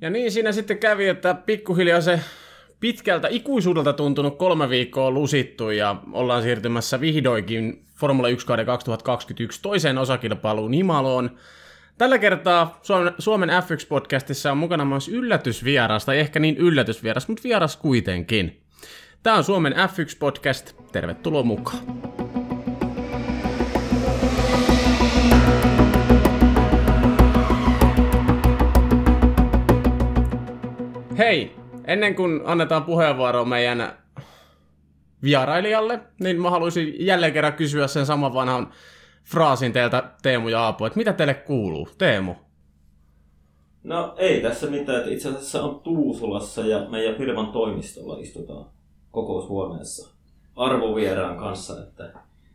Ja niin siinä sitten kävi, että pikkuhiljaa se pitkältä ikuisuudelta tuntunut kolme viikkoa lusittu ja ollaan siirtymässä vihdoinkin Formula 1 2021 toiseen osakilpailuun Imaloon. Tällä kertaa Suomen F1-podcastissa on mukana myös yllätysvieras, tai ehkä niin yllätysvieras, mutta vieras kuitenkin. Tämä on Suomen F1-podcast, tervetuloa mukaan. Hei, ennen kuin annetaan puheenvuoro meidän vierailijalle, niin mä haluaisin jälleen kerran kysyä sen saman vanhan fraasin teiltä Teemu ja Aapo, että mitä teille kuuluu? Teemu? No ei tässä mitään, että itse asiassa on Tuusulassa ja meidän firman toimistolla istutaan kokoushuoneessa arvovieraan kanssa, että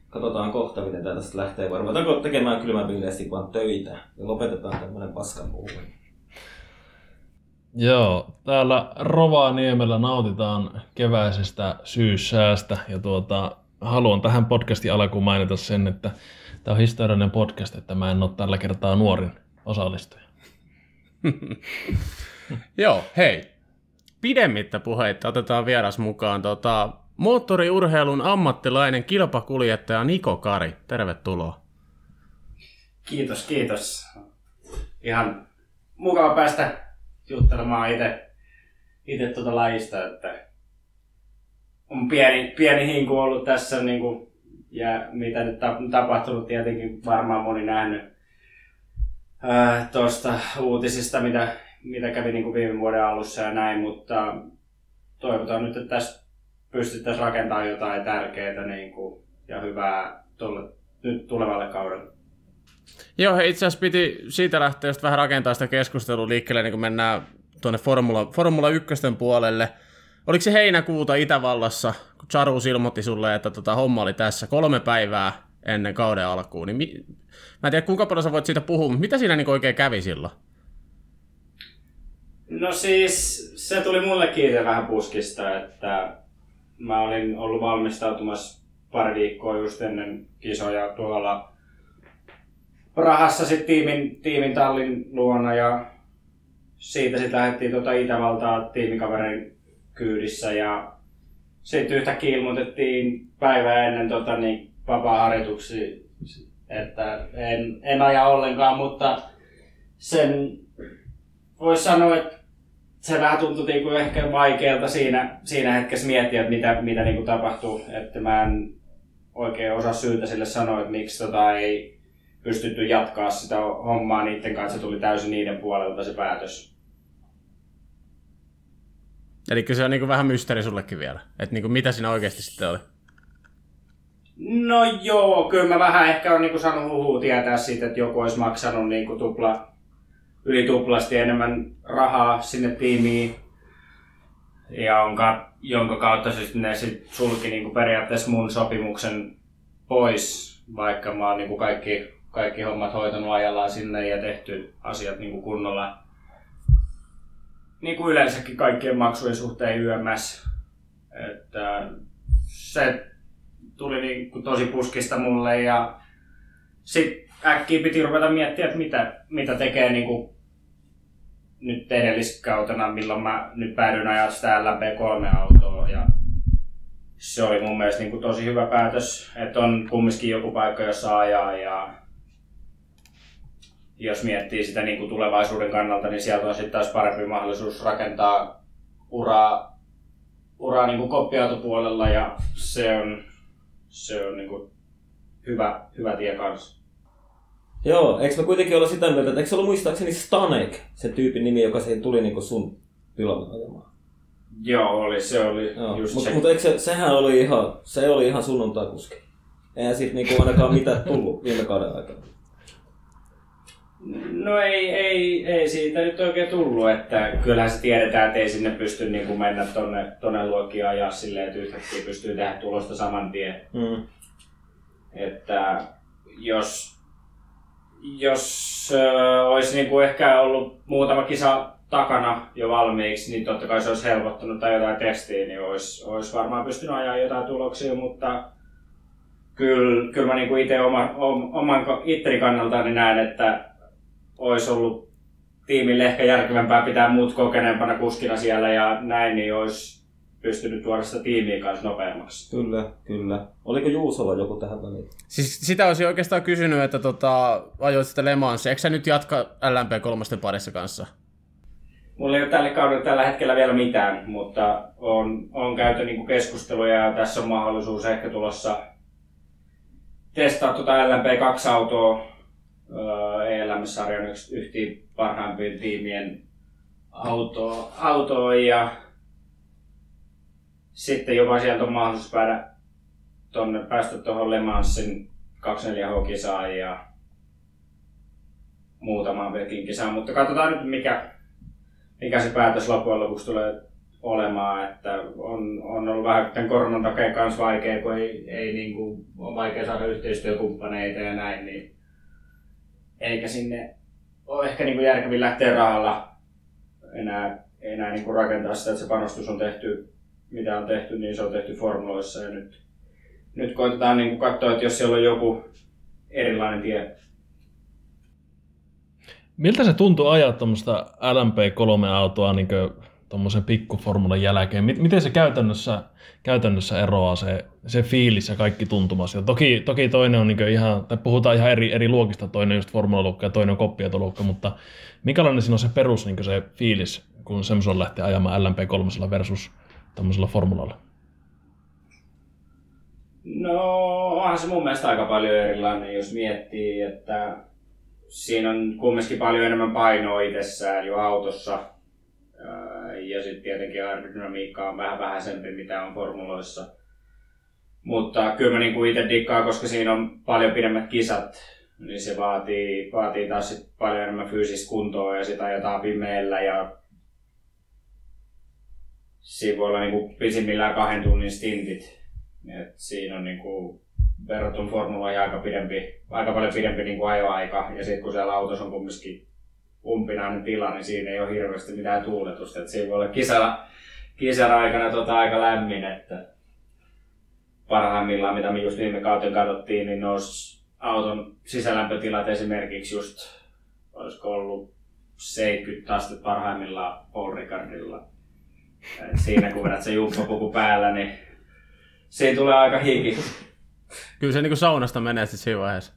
katsotaan kohta, miten tästä lähtee. Varmaan tekemään kylmäpilleesti vaan töitä ja lopetetaan tämmöinen paskan puhuminen. Joo, täällä Rovaniemellä nautitaan keväisestä syyssäästä ja tuota, haluan tähän podcastin alkuun mainita sen, että tämä on historiallinen podcast, että mä en ole tällä kertaa nuorin osallistuja. Joo, hei. Pidemmittä puheita otetaan vieras mukaan. Tota, moottoriurheilun ammattilainen kilpakuljettaja Niko Kari. Tervetuloa. Kiitos, kiitos. Ihan mukava päästä juttelemaan itse itse tuota lajista, että on pieni, pieni hinku ollut tässä niin kuin, ja mitä nyt tapahtunut, tietenkin varmaan moni nähnyt tuosta uutisista, mitä, mitä kävi niin kuin viime vuoden alussa ja näin, mutta toivotaan nyt, että tässä pystyttäisiin rakentamaan jotain tärkeää niin kuin, ja hyvää tuolle, nyt tulevalle kaudelle. Joo, itse asiassa piti siitä lähteä just vähän rakentaa sitä keskustelua liikkeelle, niin kun mennään tuonne Formula, Formula 1 puolelle. Oliko se heinäkuuta Itävallassa, kun Charus ilmoitti sulle, että tota homma oli tässä kolme päivää ennen kauden alkuun, niin mi- mä en tiedä kuinka paljon sä voit siitä puhua, mutta mitä siinä niin oikein kävi silloin? No siis se tuli mullekin itse vähän puskista, että mä olin ollut valmistautumassa pari viikkoa just ennen kisoja tuolla Prahassa sitten tiimin, tiimin tallin luona ja siitä sitten lähdettiin tuota Itävaltaa tiimikaverin kyydissä ja sitten yhtäkkiä ilmoitettiin päivää ennen tota, niin, vapaa-harjoituksia, että en, en aja ollenkaan, mutta sen voisi sanoa, että se vähän tuntui niin kuin ehkä vaikealta siinä, siinä hetkessä miettiä, että mitä, mitä niin kuin tapahtuu. Että mä en oikein osaa syytä sille sanoa, että miksi tota ei pystytty jatkaa sitä hommaa niiden kanssa. Se tuli täysin niiden puolelta se päätös. Eli se on niin vähän mysteeri sullekin vielä, että niin mitä siinä oikeasti sitten oli? No joo, kyllä mä vähän ehkä on niin saanut huhua tietää siitä, että joku olisi maksanut niin kuin tupla, yli tuplasti enemmän rahaa sinne tiimiin. Ja onka, jonka kautta sitten ne sit sulki niin kuin periaatteessa mun sopimuksen pois, vaikka mä oon niin kuin kaikki kaikki hommat hoitanut ajallaan sinne ja tehty asiat niin kuin kunnolla. Niin kuin yleensäkin kaikkien maksujen suhteen YMS. Että se tuli niin kuin tosi puskista mulle ja sitten äkkiä piti ruveta miettiä, että mitä, mitä tekee niin kuin nyt edelliskautena, milloin mä nyt päädyin ajaa sitä LMP3-autoa ja se oli mun mielestä niin kuin tosi hyvä päätös, että on kumminkin joku paikka, jossa ajaa ja jos miettii sitä niin kuin tulevaisuuden kannalta, niin sieltä on sitten taas parempi mahdollisuus rakentaa uraa, uraa niin kuin koppiautopuolella ja se on, se on niin kuin hyvä, hyvä tie kanssa. Joo, eikö me kuitenkin olla sitä mieltä, että eikö se ollut muistaakseni Stanek, se tyypin nimi, joka siihen tuli niin kuin sun tilalle ajamaan? Joo, oli, se oli Joo. just mutta, se. Mutta eikö se, sehän oli ihan, se oli ihan sunnuntaikuski. Eihän siitä niinku ainakaan mitään tullut viime kauden aikana. No ei, ei, ei siitä nyt oikein tullut, että kyllähän se tiedetään, että ei sinne pysty niin kuin mennä tonne, tonne luokkiin ajaa silleen, että yhtäkkiä pystyy tehdä tulosta saman tien. Mm. Että jos, jos äh, olisi niin kuin ehkä ollut muutama kisa takana jo valmiiksi, niin totta kai se olisi helpottunut tai jotain testiä, niin olisi, olisi varmaan pystynyt ajaa jotain tuloksia, mutta kyllä, kyllä mä niin itse oma, oman itteni kannalta niin näen, että olisi ollut tiimille ehkä järkevämpää pitää muut kokeneempana kuskina siellä ja näin, niin olisi pystynyt tuoda sitä tiimiä kanssa nopeammaksi. Kyllä, kyllä. Oliko Juusolla joku tähän väliin? Siis sitä olisin oikeastaan kysynyt, että tota, ajoit sitä Le Mans. Eikö sä nyt jatka LMP3 parissa kanssa? Mulla ei ole tällä kaudella tällä hetkellä vielä mitään, mutta on, on käyty niin keskusteluja ja tässä on mahdollisuus ehkä tulossa testaa tuota LMP2-autoa ELM-sarjan yhtiin parhaimpien tiimien autoa, autoa ja sitten jopa sieltä on mahdollisuus päädä tonne, päästä tuohon Le Mansin 24H-kisaan ja muutamaan vieläkin kisaan, mutta katsotaan nyt mikä, mikä se päätös loppujen lopuksi tulee olemaan, että on, on ollut vähän tämän koronan takia kanssa vaikea, kun ei, ei niin kuin, on vaikea saada yhteistyökumppaneita ja näin, niin eikä sinne ole ehkä niin kuin järkevin lähteä rahalla enää, enää niin kuin rakentaa sitä, että se panostus on tehty, mitä on tehty, niin se on tehty formuloissa ja nyt, nyt koitetaan niin kuin katsoa, että jos siellä on joku erilainen tie. Miltä se tuntuu ajaa tuommoista LMP3-autoa niin tuommoisen pikkuformulan jälkeen? Miten se käytännössä, käytännössä eroaa se, se fiilis ja kaikki tuntumas? Ja toki, toki toinen on niin ihan, tai puhutaan ihan eri, eri luokista, toinen just formulalukka ja toinen on koppiautolukka, mutta minkälainen siinä on se perus niin se fiilis, kun semmoisella lähtee ajamaan LMP3 versus tuommoisella formulalla? No, onhan se mun mielestä aika paljon erilainen, jos miettii, että siinä on kumminkin paljon enemmän painoa itsessään jo autossa. Ja sitten tietenkin aerodynamiikka on vähän vähäisempi, mitä on formuloissa. Mutta kyllä mä niinku itse dikkaan, koska siinä on paljon pidemmät kisat, niin se vaatii, vaatii taas sit paljon enemmän fyysistä kuntoa ja sitä ajetaan pimeällä ja siinä voi olla niinku pisimmillään kahden tunnin stintit. Et siinä on niinku verrattuna formuloihin aika, pidempi, aika paljon pidempi niinku ajoaika. Ja sitten kun siellä autossa on kumminkin umpinainen tila, niin siinä ei ole hirveästi mitään tuuletusta. Et siinä voi olla kisalla, kisan aikana tota aika lämmin, että parhaimmillaan, mitä me just viime kautta katsottiin, niin nos auton sisälämpötilat esimerkiksi just, olisiko ollut 70 astetta parhaimmillaan Paul Ricardilla. Et siinä kun vedät se jumppapuku päällä, niin siinä tulee aika hiki. Kyllä se niin saunasta menee sitten siinä vaiheessa.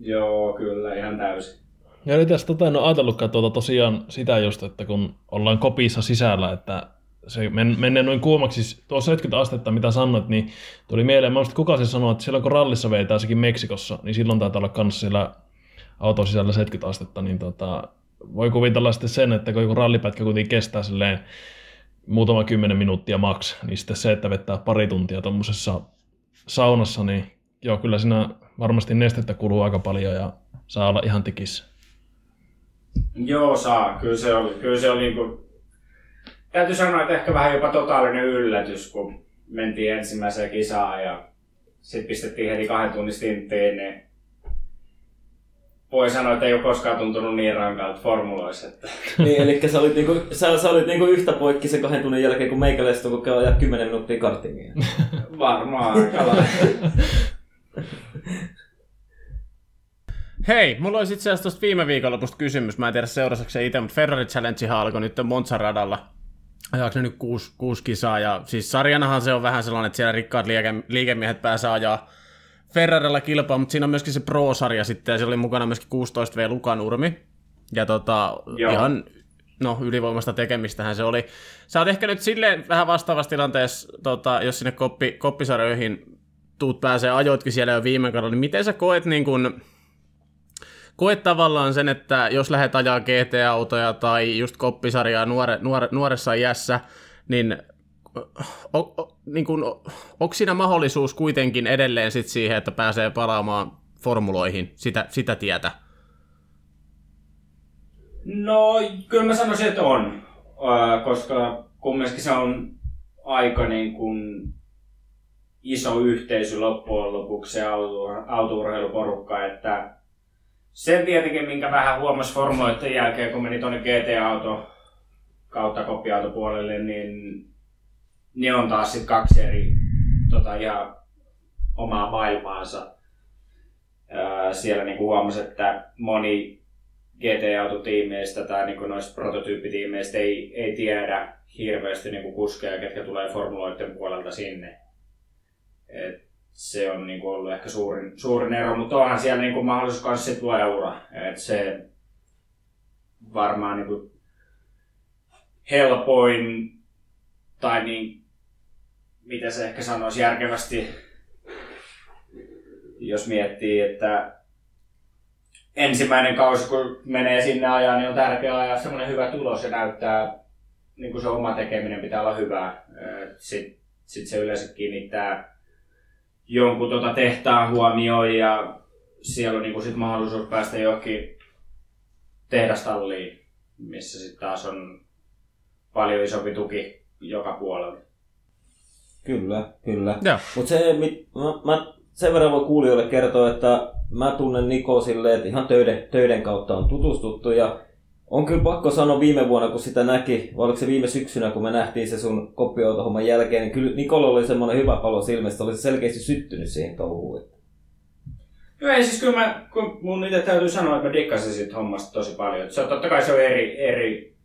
Joo, kyllä, ihan täysin. Ja nyt tässä tota, en ole ajatellutkaan tuota tosiaan sitä just, että kun ollaan kopissa sisällä, että se men, menee noin kuumaksi, tuossa 70 astetta, mitä sanoit, niin tuli mieleen, mä muistin, kuka se sanoi, että silloin kun rallissa veitää sekin Meksikossa, niin silloin taitaa olla kanssa siellä auton sisällä 70 astetta, niin tota, voi kuvitella sitten sen, että kun joku rallipätkä kuitenkin kestää silleen muutama kymmenen minuuttia maks, niin sitten se, että vettää pari tuntia tuommoisessa saunassa, niin joo, kyllä siinä varmasti nestettä kuluu aika paljon ja saa olla ihan tikissä. Joo, saa. Kyllä se oli, kyllä se oli niin kuin... Täytyy sanoa, että ehkä vähän jopa totaalinen yllätys, kun mentiin ensimmäiseen kisaan ja sitten pistettiin heti kahden tunnin stinttiin, niin voi sanoa, että ei ole koskaan tuntunut niin rankalta formuloissa. Että... niin, eli sä olit, niinku, sä, sä olit niinku yhtä poikki sen kahden tunnin jälkeen, kun meikäläistä kun käy ajaa 10 minuuttia kartingia. Varmaan Hei, mulla olisi itse asiassa tuosta viime viikonlopusta kysymys. Mä en tiedä seurasitko se itse, mutta Ferrari Challenge alkoi nyt Monza radalla. Ajaako ne nyt kuusi, kuusi kisaa? Ja siis sarjanahan se on vähän sellainen, että siellä rikkaat liike, liikemiehet pääsee ajaa Ferrarilla kilpaa, mutta siinä on myöskin se Pro-sarja sitten, ja siellä oli mukana myöskin 16V Lukanurmi. Ja tota, Joo. ihan no, ylivoimasta tekemistähän se oli. Sä oot ehkä nyt silleen vähän vastaavassa tilanteessa, tota, jos sinne koppi, koppisarjoihin tuut pääsee, ajoitkin siellä jo viime kaudella, niin miten sä koet niin kun, koet tavallaan sen, että jos lähdet ajaa GT-autoja tai just koppisarjaa nuore, nuore, nuoressa iässä, niin o, o, niin kun, onko siinä mahdollisuus kuitenkin edelleen sit siihen, että pääsee palaamaan formuloihin sitä, sitä tietä? No, kyllä mä sanoisin, että on, koska kumminkin se on aika niin kuin iso yhteisö loppujen lopuksi se auto, autourheiluporukka, että sen tietenkin, minkä vähän huomasi formuloiden jälkeen, kun meni tuonne GT-auto kautta koppiautopuolelle, niin ne on taas sitten kaksi eri tota, ihan omaa maailmaansa. Ää, siellä niin huomasi, että moni GT-autotiimeistä tai niin noista prototyyppitiimeistä ei, ei tiedä hirveästi niin kuskeja, ketkä tulee formuloiden puolelta sinne. Et se on niin kuin ollut ehkä suurin, suurin ero, mutta onhan siellä niin kuin mahdollisuus myös sit lueura. Et se varmaan niin kuin helpoin tai niin, mitä se ehkä sanoisi järkevästi, jos miettii, että ensimmäinen kausi, kun menee sinne ajaa, niin on tärkeää ajaa semmoinen hyvä tulos ja näyttää, niin kuin se oma tekeminen pitää olla hyvää. Sitten sit se yleensä kiinnittää jonkun tota tehtaan huomioon ja siellä on niin kuin sit mahdollisuus päästä johonkin tehdastalliin, missä sitten taas on paljon isompi tuki joka puolella. Kyllä, kyllä. Mutta se, mit, mä, mä sen verran voi kuulijoille kertoa, että mä tunnen Niko silleen, että ihan töiden, töiden kautta on tutustuttu ja on kyllä pakko sanoa viime vuonna, kun sitä näki, vai oliko se viime syksynä, kun me nähtiin se sun koppiautohomman jälkeen, niin kyllä Nikolla oli semmoinen hyvä palo silmästä, oli se selkeästi syttynyt siihen touhuun. Joo, ei siis kyllä mä, kun mun itse täytyy sanoa, että mä dikkasin siitä hommasta tosi paljon. Se, totta kai se on eri, eri,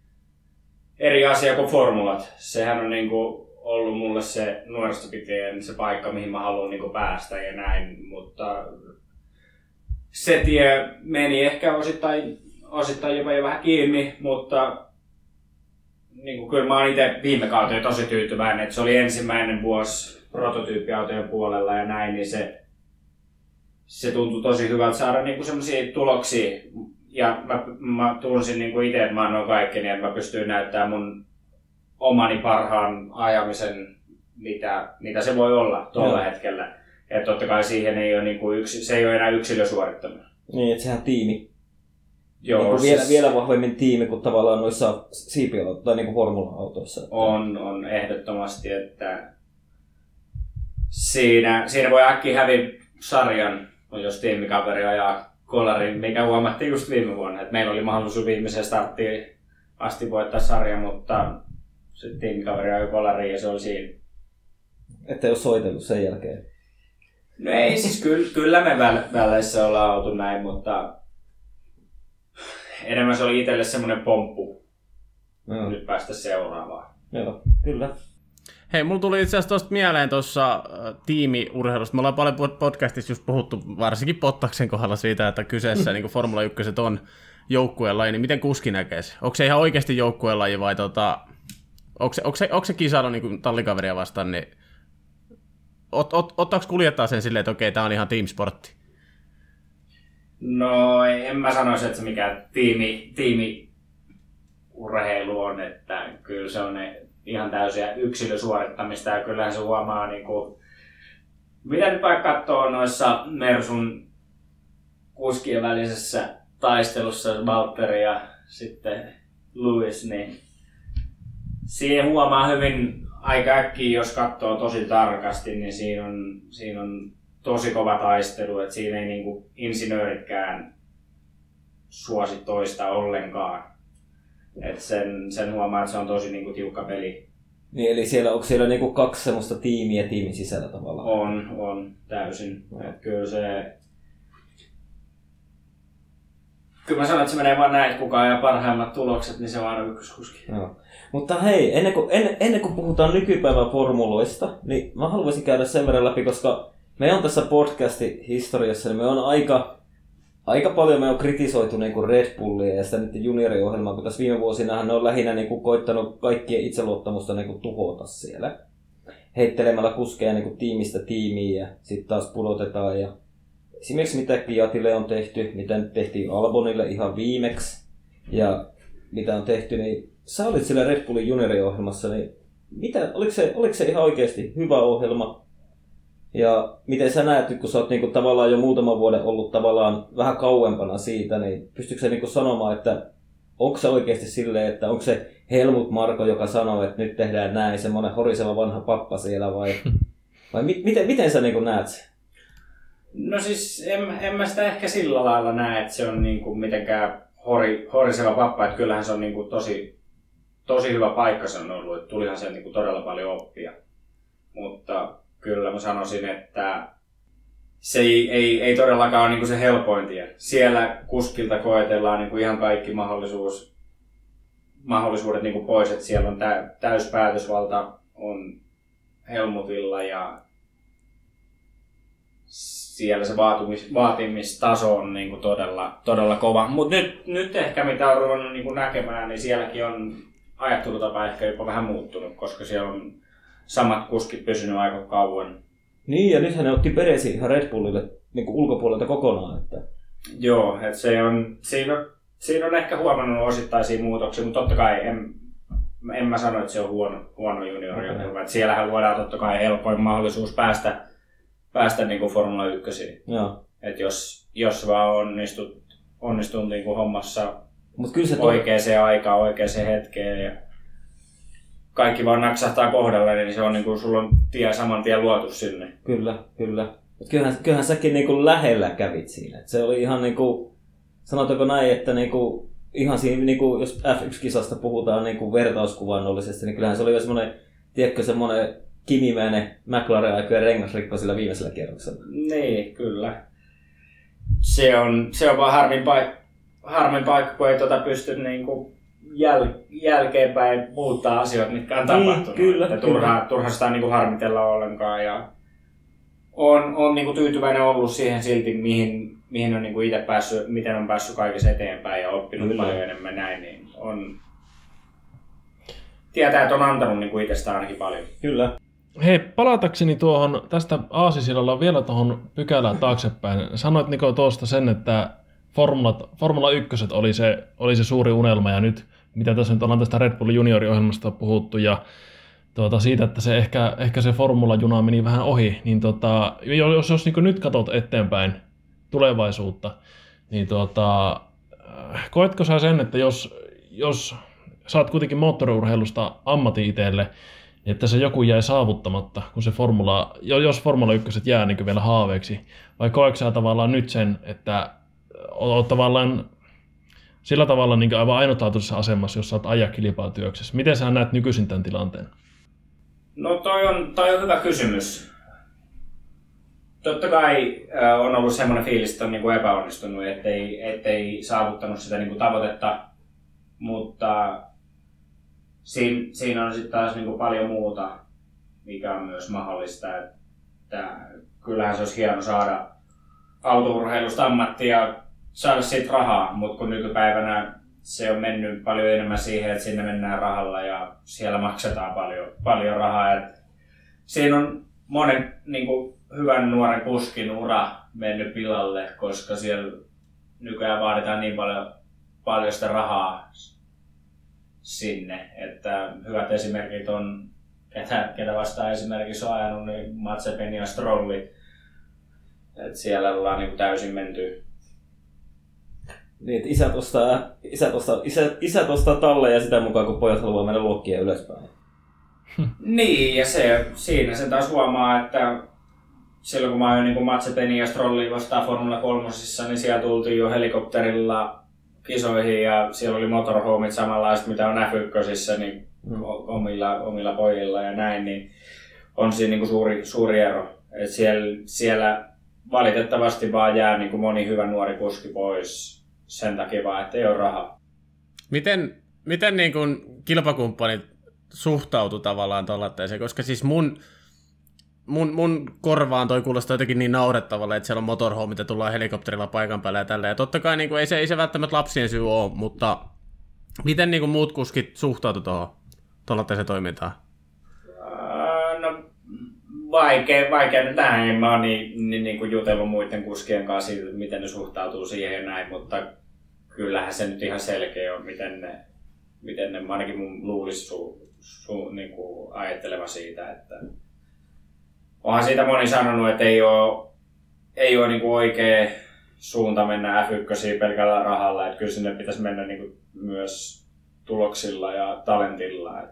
eri asia kuin formulat. Sehän on niinku ollut mulle se nuoresta pitäen se paikka, mihin mä haluan niinku päästä ja näin, mutta se tie meni ehkä osittain, osittain jopa jo vähän kiinni, mutta niin kuin kyllä mä oon itse viime kauteen tosi tyytyväinen, että se oli ensimmäinen vuosi prototyyppiautojen puolella ja näin, niin se, se tuntui tosi hyvältä saada niin semmoisia tuloksia. Ja mä, mä tunsin niin itse, että mä annoin kaikki, niin että mä pystyin näyttämään mun omani parhaan ajamisen, mitä, mitä se voi olla tuolla Joo. hetkellä. Että totta kai siihen ei ole, niin kuin yksi, se ei ole enää yksilösuorittaminen. Niin, että sehän tiimi. Joo, niin kuin vielä, siis vielä vahvemmin tiimi kuin tavallaan noissa siipiautoissa tai niin kuin formula-autoissa. on, on ehdottomasti, että siinä, siinä voi äkkiä häviä sarjan, jos tiimikaveri ajaa kolarin, mikä huomattiin just viime vuonna. että meillä oli mahdollisuus viimeiseen starttiin asti voittaa sarja, mutta sitten tiimikaveri ajoi kolariin ja se oli siinä. Että ei ole soitellut sen jälkeen. No ei, siis kyllä, kyllä me väl, väleissä ollaan oltu näin, mutta enemmän se oli itselle semmoinen pomppu Joo, nyt päästä seuraavaan. Joo kyllä. Hei, mulla tuli itse asiassa tuosta mieleen tuossa tiimiurheilusta. Me ollaan paljon pod- podcastissa just puhuttu, varsinkin Pottaksen kohdalla siitä, että kyseessä niin Formula 1 on joukkueen laji, niin miten kuski näkee se? Onko se ihan oikeasti joukkueen laji vai tota, onko se, onko se, onko se kisailu niin tallikaveria vastaan, niin ot, ot, ottaako kuljettaa sen silleen, että okei, tämä on ihan teamsportti? No en mä sanoisi, että se mikään tiimi, tiimi urheilu on, että kyllä se on ne ihan täysiä yksilösuorittamista ja kyllähän se huomaa niin kuin, mitä nyt vaikka katsoo noissa Mersun kuskien välisessä taistelussa Valtteri ja sitten Lewis, niin siinä huomaa hyvin aika äkkiä, jos katsoo tosi tarkasti, niin siinä on, siinä on tosi kova taistelu, että siinä ei niinku insinööritkään suosi toista ollenkaan. Et sen, sen huomaa, että se on tosi niinku tiukka peli. Niin, eli siellä, onko siellä niinku kaksi semmoista tiimiä tiimin sisällä tavallaan? On, on täysin. Et kyllä se... Kyllä mä sanon, että se menee vaan näin, että kuka ajaa parhaimmat tulokset, niin se on ykköskuski. Joo. Mutta hei, ennen kuin, ennen, ennen kuin puhutaan nykypäivän formuloista, niin mä haluaisin käydä sen verran läpi, koska me on tässä podcastin historiassa, niin me on aika, aika paljon me on kritisoitu niin kuin Red Bullia ja sitä niiden junioriohjelmaa, kun tässä viime vuosina ne on lähinnä niin kuin koittanut kaikkien itseluottamusta niin kuin tuhota siellä. Heittelemällä kuskeja niin kuin tiimistä tiimiin ja sitten taas pudotetaan. Ja esimerkiksi mitä Kiatille on tehty, mitä nyt tehtiin Albonille ihan viimeksi ja mitä on tehty, niin sä olit siellä Red Bullin junioriohjelmassa, niin mitä, oliko, se, oliko se ihan oikeasti hyvä ohjelma? Ja miten sä näet, kun sä oot niinku tavallaan jo muutaman vuoden ollut tavallaan vähän kauempana siitä, niin pystytkö sä niinku sanomaan, että onko se oikeasti silleen, että onko se Helmut Marko, joka sanoo, että nyt tehdään näin, semmoinen horiseva vanha pappa siellä vai, vai mi- miten, miten sä niinku näet sen? No siis en, en mä sitä ehkä sillä lailla näe, että se on niinku mitenkään hori, horiseva pappa, että kyllähän se on niinku tosi, tosi hyvä paikka se on ollut, että tulihan siellä niinku todella paljon oppia. Mutta kyllä mä sanoisin, että se ei, ei, ei todellakaan ole niin se helpoin tie. Siellä kuskilta koetellaan niin kuin ihan kaikki mahdollisuus, mahdollisuudet niin kuin pois, että siellä on tä, täyspäätösvalta on Helmutilla ja siellä se vaatimis, vaatimistaso on niin kuin todella, todella kova. Mutta nyt, nyt ehkä mitä on ruvennut niin kuin näkemään, niin sielläkin on ajattelutapa ehkä jopa vähän muuttunut, koska siellä on samat kuskit pysynyt aika kauan. Niin, ja nythän ne otti Peresi ihan Red Bullille niin kuin ulkopuolelta kokonaan. Että... Joo, että se on, siinä, siinä on ehkä huomannut osittaisia muutoksia, mutta totta kai en, en mä sano, että se on huono, huono juniori. Okay. Siellähän luodaan totta kai helpoin mahdollisuus päästä, päästä niin kuin Formula 1. Joo. Et jos, jos vaan onnistut, onnistut niin kuin hommassa Mut kyllä se toi... oikeaan aikaan, oikeaan hetkeen ja kaikki vaan naksahtaa kohdalle, niin se on niin kuin, sulla on tie, saman tien luotu sinne. Kyllä, kyllä. Mut kyllähän, kyllähän säkin niin kuin lähellä kävit siinä. Et se oli ihan niin kuin, sanotaanko näin, että niin kuin, ihan siinä, niin kuin, jos F1-kisasta puhutaan niin kuin vertauskuvannollisesti, niin kyllähän se oli jo semmoinen, tiedätkö, semmoinen kimimäinen McLaren aikojen rengasrikko sillä viimeisellä kierroksella. Niin, kyllä. Se on, se on vaan harmin paikka, harmin paikka kun ei tuota pysty niin kuin jäl, jälkeenpäin muuttaa asioita, mitkä on Niin, tapahtunut. kyllä, Että kyllä. turha, turha sitä niin kuin harmitella ollenkaan. Ja on, on niin kuin tyytyväinen ollut siihen silti, mihin, mihin on niin kuin itse päässyt, miten on päässyt kaikessa eteenpäin ja oppinut Kyllä. paljon enemmän näin, niin on, tietää, että on antanut niin kuin itsestä ainakin paljon. Kyllä. Hei, palatakseni tuohon tästä Aasisilalla vielä tuohon pykälään taaksepäin. Sanoit Niko tuosta sen, että Formulat, Formula 1 oli se, oli se suuri unelma ja nyt, mitä tässä nyt ollaan tästä Red Bull junioriohjelmasta puhuttu ja tuota, siitä, että se ehkä, ehkä se Formula-juna meni vähän ohi, niin tuota, jos, jos niin nyt katsot eteenpäin tulevaisuutta, niin tuota, koetko sä sen, että jos, jos saat kuitenkin moottoriurheilusta ammatti itselle, niin että se joku jäi saavuttamatta, kun se formula, jo- jos Formula 1 jää niin vielä haaveeksi, vai koetko sä tavallaan nyt sen, että oot tavallaan sillä tavalla niin aivan ainutlaatuisessa asemassa, jos oot ajaa kilpaa työksessä. Miten sä näet nykyisin tämän tilanteen? No toi on, toi on hyvä kysymys. Totta kai äh, on ollut semmoinen fiilis, että on niinku epäonnistunut, ettei, ettei saavuttanut sitä niinku tavoitetta, mutta siinä, siinä on sitten taas niinku paljon muuta, mikä on myös mahdollista. Että kyllähän se olisi hieno saada autourheilusta ammattia saada siitä rahaa, mutta kun nykypäivänä se on mennyt paljon enemmän siihen, että sinne mennään rahalla ja siellä maksetaan paljon, paljon rahaa. Et siinä on monen niin kuin, hyvän nuoren kuskin ura mennyt pilalle, koska siellä nykyään vaaditaan niin paljon, paljon sitä rahaa sinne, että hyvät esimerkit on, ketä, ketä vastaan esimerkiksi on ajanut, niin Mazepin ja Strolli. Et siellä ollaan niin kuin täysin menty Niin, että isät ostaa, isät ostaa, isät, isät ostaa talleja sitä mukaan, kun pojat haluaa mennä luokkia ylöspäin. Niin, ja se, siinä sen taas huomaa, että silloin kun mä ajoin niin Matsepeni ja Strolli vastaan Formula 3, niin siellä tultiin jo helikopterilla kisoihin ja siellä oli motorhomeit samanlaiset, mitä on F1, niin Mm. omilla, omilla pojilla ja näin, niin on siinä niin kuin suuri, suuri ero. Et siellä, siellä valitettavasti vaan jää niin kuin moni hyvä nuori kuski pois sen takia vaan, että ei ole rahaa. Miten, miten niin kuin kilpakumppanit suhtautu tavallaan tuollaiseen, koska siis mun, mun, mun korvaan toi kuulostaa jotenkin niin naurettavalle, että siellä on motorhome, mitä tullaan helikopterilla paikan päälle ja tälleen. Ja totta kai niin kuin, ei, se, ei se välttämättä lapsien syy ole, mutta miten niin kuin muut kuskit suhtautu tuohon tuollaiseen toimintaan? No vaikea, vaikea nyt tähän. En mä ole niin, niin, niin kuin jutellut muiden kuskien kanssa siitä, miten ne suhtautuu siihen ja näin, mutta kyllähän se nyt ihan selkeä on, miten ne, miten ne ainakin mun luulisi su, su, niin kuin ajatteleva siitä, että onhan siitä moni sanonut, että ei ole, ei ole niin kuin oikea suunta mennä F1 pelkällä rahalla, että kyllä sinne pitäisi mennä niin kuin myös tuloksilla ja talentilla.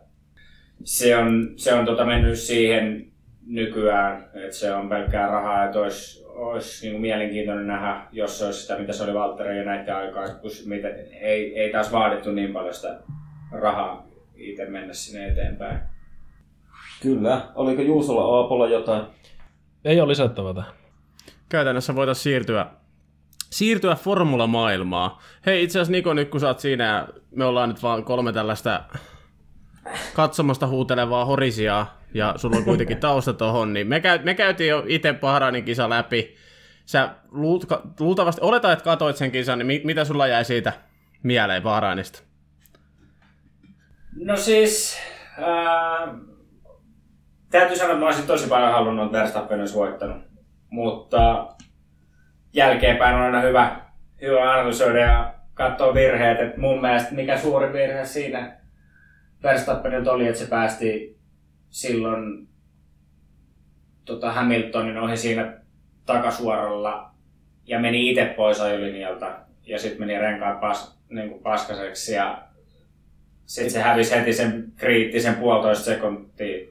Se on, se on tota mennyt siihen nykyään, että se on pelkkää rahaa, että olisi, olisi niin kuin mielenkiintoinen nähdä, jos se olisi sitä, mitä se oli Valtteri ja näiden aikaa, kun mitä, ei, ei taas vaadittu niin paljon sitä rahaa itse mennä sinne eteenpäin. Kyllä. Oliko Juusolla Aapolla jotain? Ei ole lisättävää tähän. käytännössä voitaisiin siirtyä, siirtyä formulamaailmaan. Hei, itse asiassa Niko, nyt kun sä oot siinä ja me ollaan nyt vaan kolme tällaista katsomasta huutelevaa horisiaa ja sulla on kuitenkin tausta tohon, niin me, käy, me käytiin jo itse Bahrainin kisa läpi. Sä luult, luultavasti, oletaan, että katoit sen kisan, niin mi, mitä sulla jäi siitä mieleen Bahrainista? No siis, ää, täytyy sanoa, että mä olisin tosi paljon halunnut, että Verstappen olisi voittanut. Mutta jälkeenpäin on aina hyvä, hyvä analysoida ja katsoa virheet. Et mun mielestä mikä suuri virhe siinä Verstappenilta oli, että se päästi silloin tota Hamiltonin ohi siinä takasuoralla ja meni itse pois ajolinjalta ja sitten meni renkaat pas, niin kuin paskaseksi ja sitten se hävisi heti sen kriittisen puolitoista sekuntia,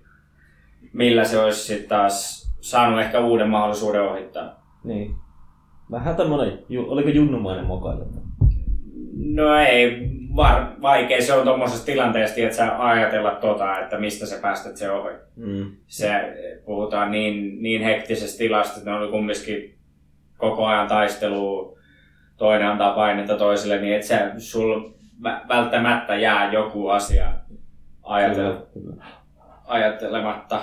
millä se olisi sitten taas saanut ehkä uuden mahdollisuuden ohittaa. Niin. Vähän tämmönen, ju- oliko junnumainen moka No ei, var, vaikea se on tuommoisessa tilanteessa, että sä ajatella tota, että mistä sä päästät se ohi. Mm. Se, puhutaan niin, niin hektisestä tilasta, että ne oli kumminkin koko ajan taistelu, toinen antaa painetta toiselle, niin että se sul vä- välttämättä jää joku asia ajatella, ajattelematta.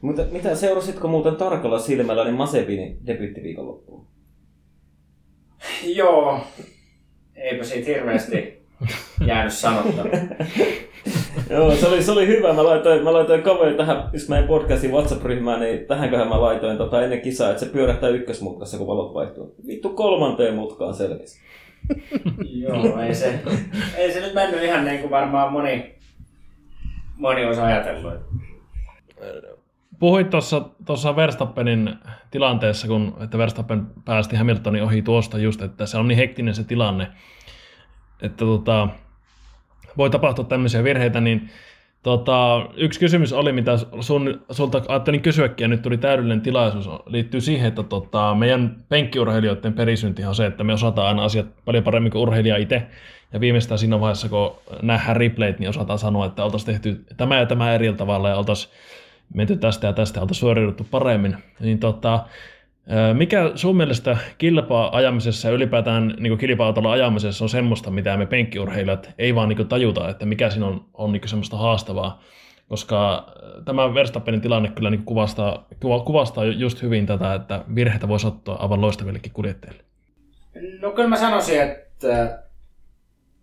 Mutta mitä seurasitko muuten tarkalla silmällä niin Masepinin debyyttiviikonloppuun? Joo, eipä siitä hirveästi jäänyt sanottavaa. Joo, se oli, se oli hyvä. Mä laitoin, mä laitoin kaveri tähän, just meidän podcastin WhatsApp-ryhmään, niin tähänköhän mä laitoin tota, ennen kisaa, että se pyörähtää ykkösmutkassa, kun valot vaihtuu. Vittu kolmanteen mutkaan selkeästi. Joo, ei se, ei se nyt mennyt ihan niin kuin varmaan moni, moni olisi ajatellut. Puhuit tuossa Verstappenin tilanteessa, kun että Verstappen päästi Hamiltonin ohi tuosta just, että se on niin hektinen se tilanne, että tota, voi tapahtua tämmöisiä virheitä, niin tota, yksi kysymys oli, mitä sun, sulta ajattelin kysyäkin, ja nyt tuli täydellinen tilaisuus, liittyy siihen, että tota, meidän penkkiurheilijoiden perisynti on se, että me osataan aina asiat paljon paremmin kuin urheilija itse, ja viimeistään siinä vaiheessa, kun nähdään replayt, niin osataan sanoa, että oltaisiin tehty tämä ja tämä eri tavalla, ja oltaisiin menty tästä ja tästä, oltaisiin suoriuduttu paremmin. Niin tota, mikä sun mielestä kilpa-ajamisessa ja ylipäätään niin kilpa-autolla ajamisessa on semmoista, mitä me penkkiurheilijat ei vaan niin tajuta, että mikä siinä on, on niin semmoista haastavaa? Koska tämä Verstappenin tilanne kyllä niin kuvastaa, kuvastaa just hyvin tätä, että virheitä voi sattua aivan loistavillekin kuljettajille. No kyllä mä sanoisin, että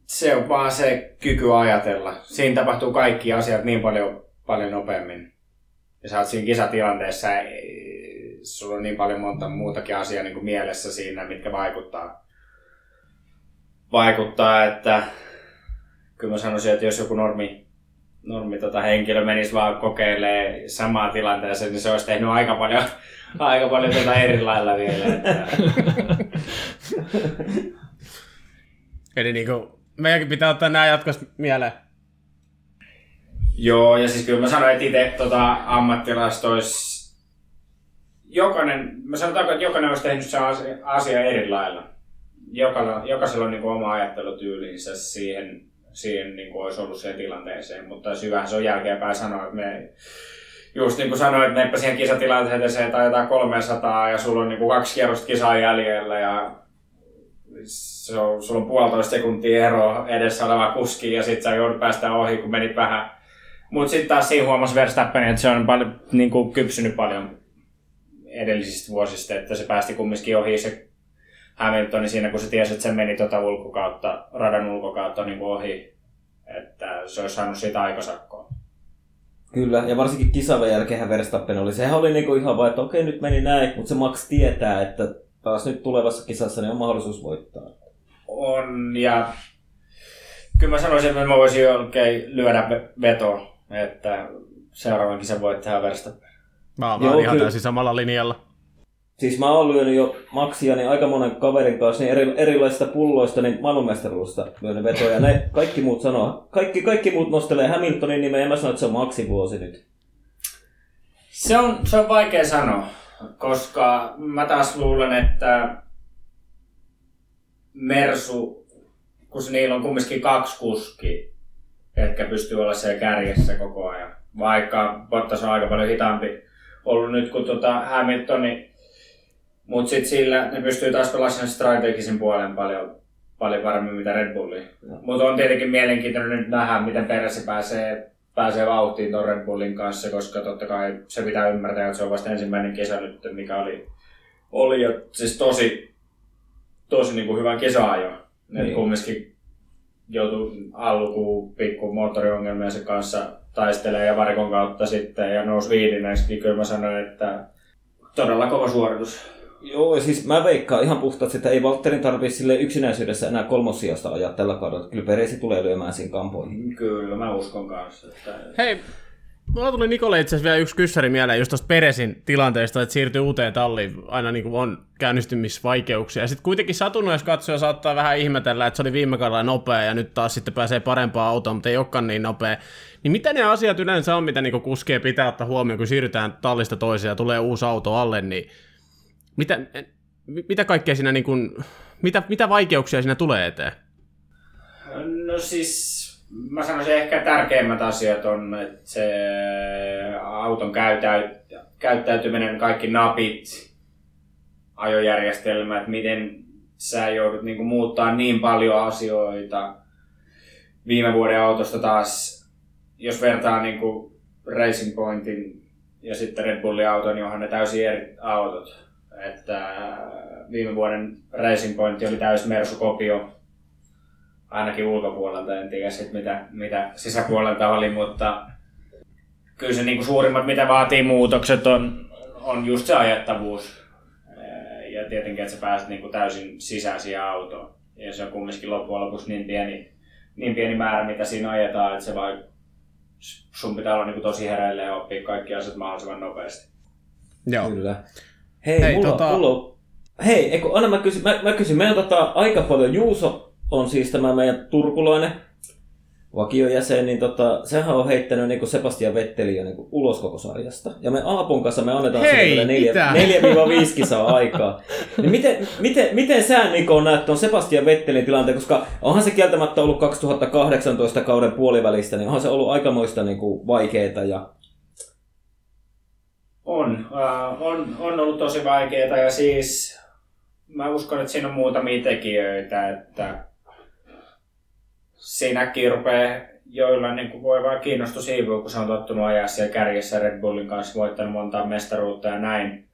se on vaan se kyky ajatella. Siinä tapahtuu kaikki asiat niin paljon, paljon nopeammin. Ja sä oot siinä kisatilanteessa, sulla on niin paljon monta muutakin asiaa niin kuin mielessä siinä, mitkä vaikuttaa. Vaikuttaa, että kyllä mä sanoisin, että jos joku normi, normi tota henkilö menisi vaan kokeilemaan samaa tilanteessa, niin se olisi tehnyt aika paljon, aika paljon tuota eri lailla vielä. Että... Eli niin kuin, meidänkin pitää ottaa nämä jatkossa mieleen. Joo, ja siis kyllä mä sanoin, että itse tota, ammattilaiset olisi jokainen, mä sanotaanko, että jokainen olisi tehnyt se asia, eri lailla. Jokaisella, jokaisella on niin kuin oma ajattelutyylinsä siihen, siihen niin kuin olisi ollut siihen tilanteeseen, mutta syvähän se on jälkeenpäin sanoa, että me just niin kuin sanoin, että meppä siihen kisatilanteeseen tai jotain 300 ja sulla on niin kuin kaksi kierrosta kisaa jäljellä ja se on, sulla on puolitoista sekuntia ero edessä oleva kuski ja sitten sä joudut päästä ohi, kun menit vähän. Mutta sitten taas siinä huomasi Verstappen, että se on paljon, niin kuin, kypsynyt paljon edellisistä vuosista, että se päästi kumminkin ohi se Hamiltoni siinä, kun se tiesi, että se meni tuota ulkokautta, radan ulkokautta niin ohi, että se olisi saanut siitä aikasakkoa. Kyllä, ja varsinkin kisavan jälkeen Verstappen oli. Sehän oli niinku ihan vaan, että okei, nyt meni näin, mutta se Max tietää, että taas nyt tulevassa kisassa niin on mahdollisuus voittaa. On, ja kyllä mä sanoisin, että mä voisin oikein lyödä veto, että seuraavan kisan voittaa Verstappen. Mä oon Joo, ihan kyllä. täysin samalla linjalla. Siis mä oon lyönyt jo Maxia niin aika monen kaverin kanssa niin eri, erilaisista pulloista niin maailmanmestaruudesta lyönyt vetoja. Ne kaikki muut sanoo, kaikki, kaikki muut nostelee Hamiltonin nimeä ja mä sanon, että se on Maxi vuosi nyt. Se on, se on vaikea sanoa, koska mä taas luulen, että Mersu, kun niillä on kumminkin kaksi kuski, ehkä pystyy olla siellä kärjessä koko ajan. Vaikka Bottas on aika paljon hitaampi ollut nyt, kun tota Hamiltoni Mutta sitten sillä ne pystyy taas pelaamaan sen strategisen puolen paljon, paljon paremmin mitä Red Bulli. Mutta on tietenkin mielenkiintoinen nyt nähdä, miten perässä pääsee, pääsee vauhtiin tuon Red Bullin kanssa, koska totta kai se pitää ymmärtää, että se on vasta ensimmäinen kesä nyt, mikä oli, oli jo siis tosi, tosi niin kuin hyvän kesääjo. Niin. Niin. kumminkin joutui alkuun pikku moottoriongelmia sen kanssa taistelee ja varikon kautta sitten ja nousi viidenneksi, niin kyllä mä sanoin, että todella kova suoritus. Joo, ja siis mä veikkaan ihan puhtaasti, että ei Valtterin tarvitse sille yksinäisyydessä enää kolmossijasta ajaa tällä kaudella. Kyllä Peresi tulee lyömään siinä kampoihin. Kyllä, mä uskon kanssa. Että... Hei, mulla tuli Nikolle itse asiassa vielä yksi kyssäri mieleen just tuosta Peresin tilanteesta, että siirtyy uuteen talliin, aina niin kuin on käynnistymisvaikeuksia. Sitten kuitenkin satunnoissa katsoja saattaa vähän ihmetellä, että se oli viime kaudella nopea ja nyt taas sitten pääsee parempaan autoon, mutta ei olekaan niin nopea. Niin mitä ne asiat yleensä on, mitä niin kuskee pitää ottaa huomioon, kun siirrytään tallista toiseen ja tulee uusi auto alle, niin mitä, mitä kaikkea siinä niin kuin, mitä, mitä vaikeuksia siinä tulee eteen? No siis, mä sanoisin ehkä tärkeimmät asiat on, että se auton käyttäytyminen, kaikki napit, ajojärjestelmät, miten sä joudut niin muuttaa niin paljon asioita. Viime vuoden autosta taas, jos vertaa niin Racing Pointin ja sitten Red Bullin auton, niin onhan ne täysin eri autot. Että viime vuoden Racing Point oli täysin Mersu-kopio, ainakin ulkopuolelta, en tiedä sit mitä, mitä sisäpuolelta oli, mutta kyllä se niinku suurimmat, mitä vaatii muutokset, on, on just se ajettavuus. Ja tietenkin, että sä pääset niinku täysin sisään siihen autoon. Ja se on kumminkin loppujen lopuksi niin pieni, niin pieni määrä, mitä siinä ajetaan, että se vai, sun pitää olla niinku tosi hereillä ja oppia kaikki asiat mahdollisimman nopeasti. Joo. Kyllä. Hei, Hei, mulla, tota- mulla on... Hei, eikö, anna mä kysyn, mä, mä kysyn, meillä on tota, aika paljon, Juuso on siis tämä meidän turkulainen vakiojäsen, niin tota, sehän on heittänyt niin Sebastian Vetteliä niin ulos koko sarjasta. Ja me Aapon kanssa me annetaan Hei, sille neljä, 4-5 kisaa aikaa. Niin miten, miten, miten sä Niko näet tuon Sebastian Vettelin tilanteen, koska onhan se kieltämättä ollut 2018 kauden puolivälistä, niin onhan se ollut aikamoista niin kuin vaikeeta ja On, äh, on, on ollut tosi vaikeaa ja siis mä uskon, että siinä on muutamia tekijöitä, että siinä äkkiä rupeaa joilla niin kuin voi vaan kiinnostus hiipua, kun se on tottunut ajaa siellä kärjessä Red Bullin kanssa, voittanut monta mestaruutta ja näin.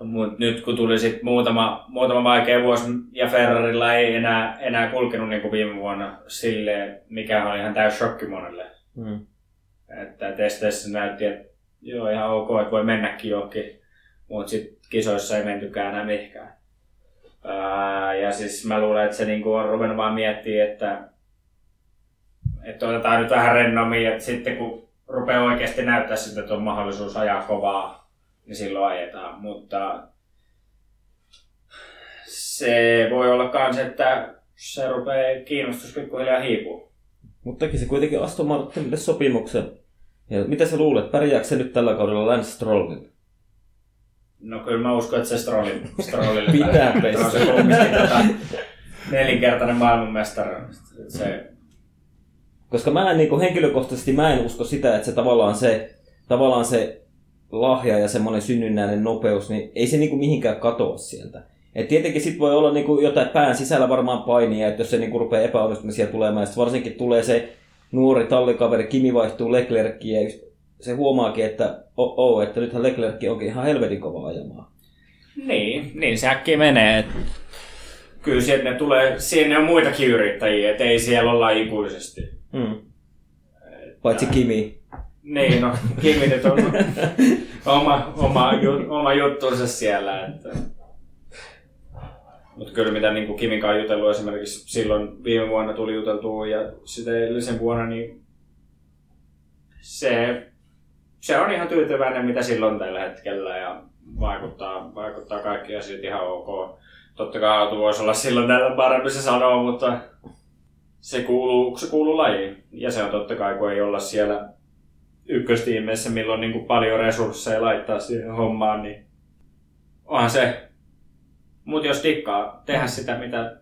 Mutta nyt kun tuli sit muutama, muutama vaikea vuosi ja Ferrarilla ei enää, enää kulkenut niin kuin viime vuonna sille, mikä oli ihan täys shokki monelle. mm. Että testeissä näytti, että joo ihan ok, että voi mennäkin johonkin, mutta sitten kisoissa ei mentykään enää mihinkään. Ää, ja siis mä luulen, että se niinku on ruvennut vaan miettimään, että, että otetaan nyt vähän rennommin, että sitten kun rupeaa oikeasti näyttää siltä, että on mahdollisuus ajaa kovaa, niin silloin ajetaan. Mutta se voi olla myös, että se rupeaa kiinnostus pikkuhiljaa hiipua. Mutta teki se kuitenkin Aston Martinille sopimuksen. Ja mitä sä luulet, pärjääkö se nyt tällä kaudella Lance Strollin? No kyllä mä uskon, että se Strollin, Strollille Pitää pestä. Se on kumminkin tota, nelinkertainen maailmanmestari. Se, Koska mä en niin henkilökohtaisesti mä en usko sitä, että se tavallaan se, tavallaan se lahja ja semmoinen synnynnäinen nopeus, niin ei se niin mihinkään katoa sieltä. Et tietenkin sit voi olla niin jotain pään sisällä varmaan painia, että jos se niin rupeaa epäonnistumisia tulemaan, ja varsinkin tulee se nuori tallikaveri, Kimi vaihtuu Leclerckiin, ja se huomaakin, että oh, oh, että nythän Leclerc onkin ihan helvetin kova ajamaan. niin, niin se äkkiä menee. Kyllä sieltä ne tulee, siinä on muitakin yrittäjiä, et ei siellä olla ikuisesti. Hmm. Paitsi Kimi. Niin, no Kimi nyt on oma, oma, oma juttunsa siellä. Että... Mutta kyllä mitä niin kuin Kimin kanssa jutellut esimerkiksi silloin viime vuonna tuli juteltua ja sitä edellisen vuonna, niin se, se on ihan tyytyväinen mitä silloin tällä hetkellä ja vaikuttaa, vaikuttaa kaikki asiat ihan ok. Totta kai auto voisi olla silloin tällä parempi se sanoo, mutta se kuuluu, se kuuluu lajiin. Ja se on totta kai, kun ei olla siellä ykköstiimeissä, milloin niin kuin paljon resursseja laittaa siihen hommaan, niin onhan se. Mutta jos tikkaa tehdä sitä, mitä,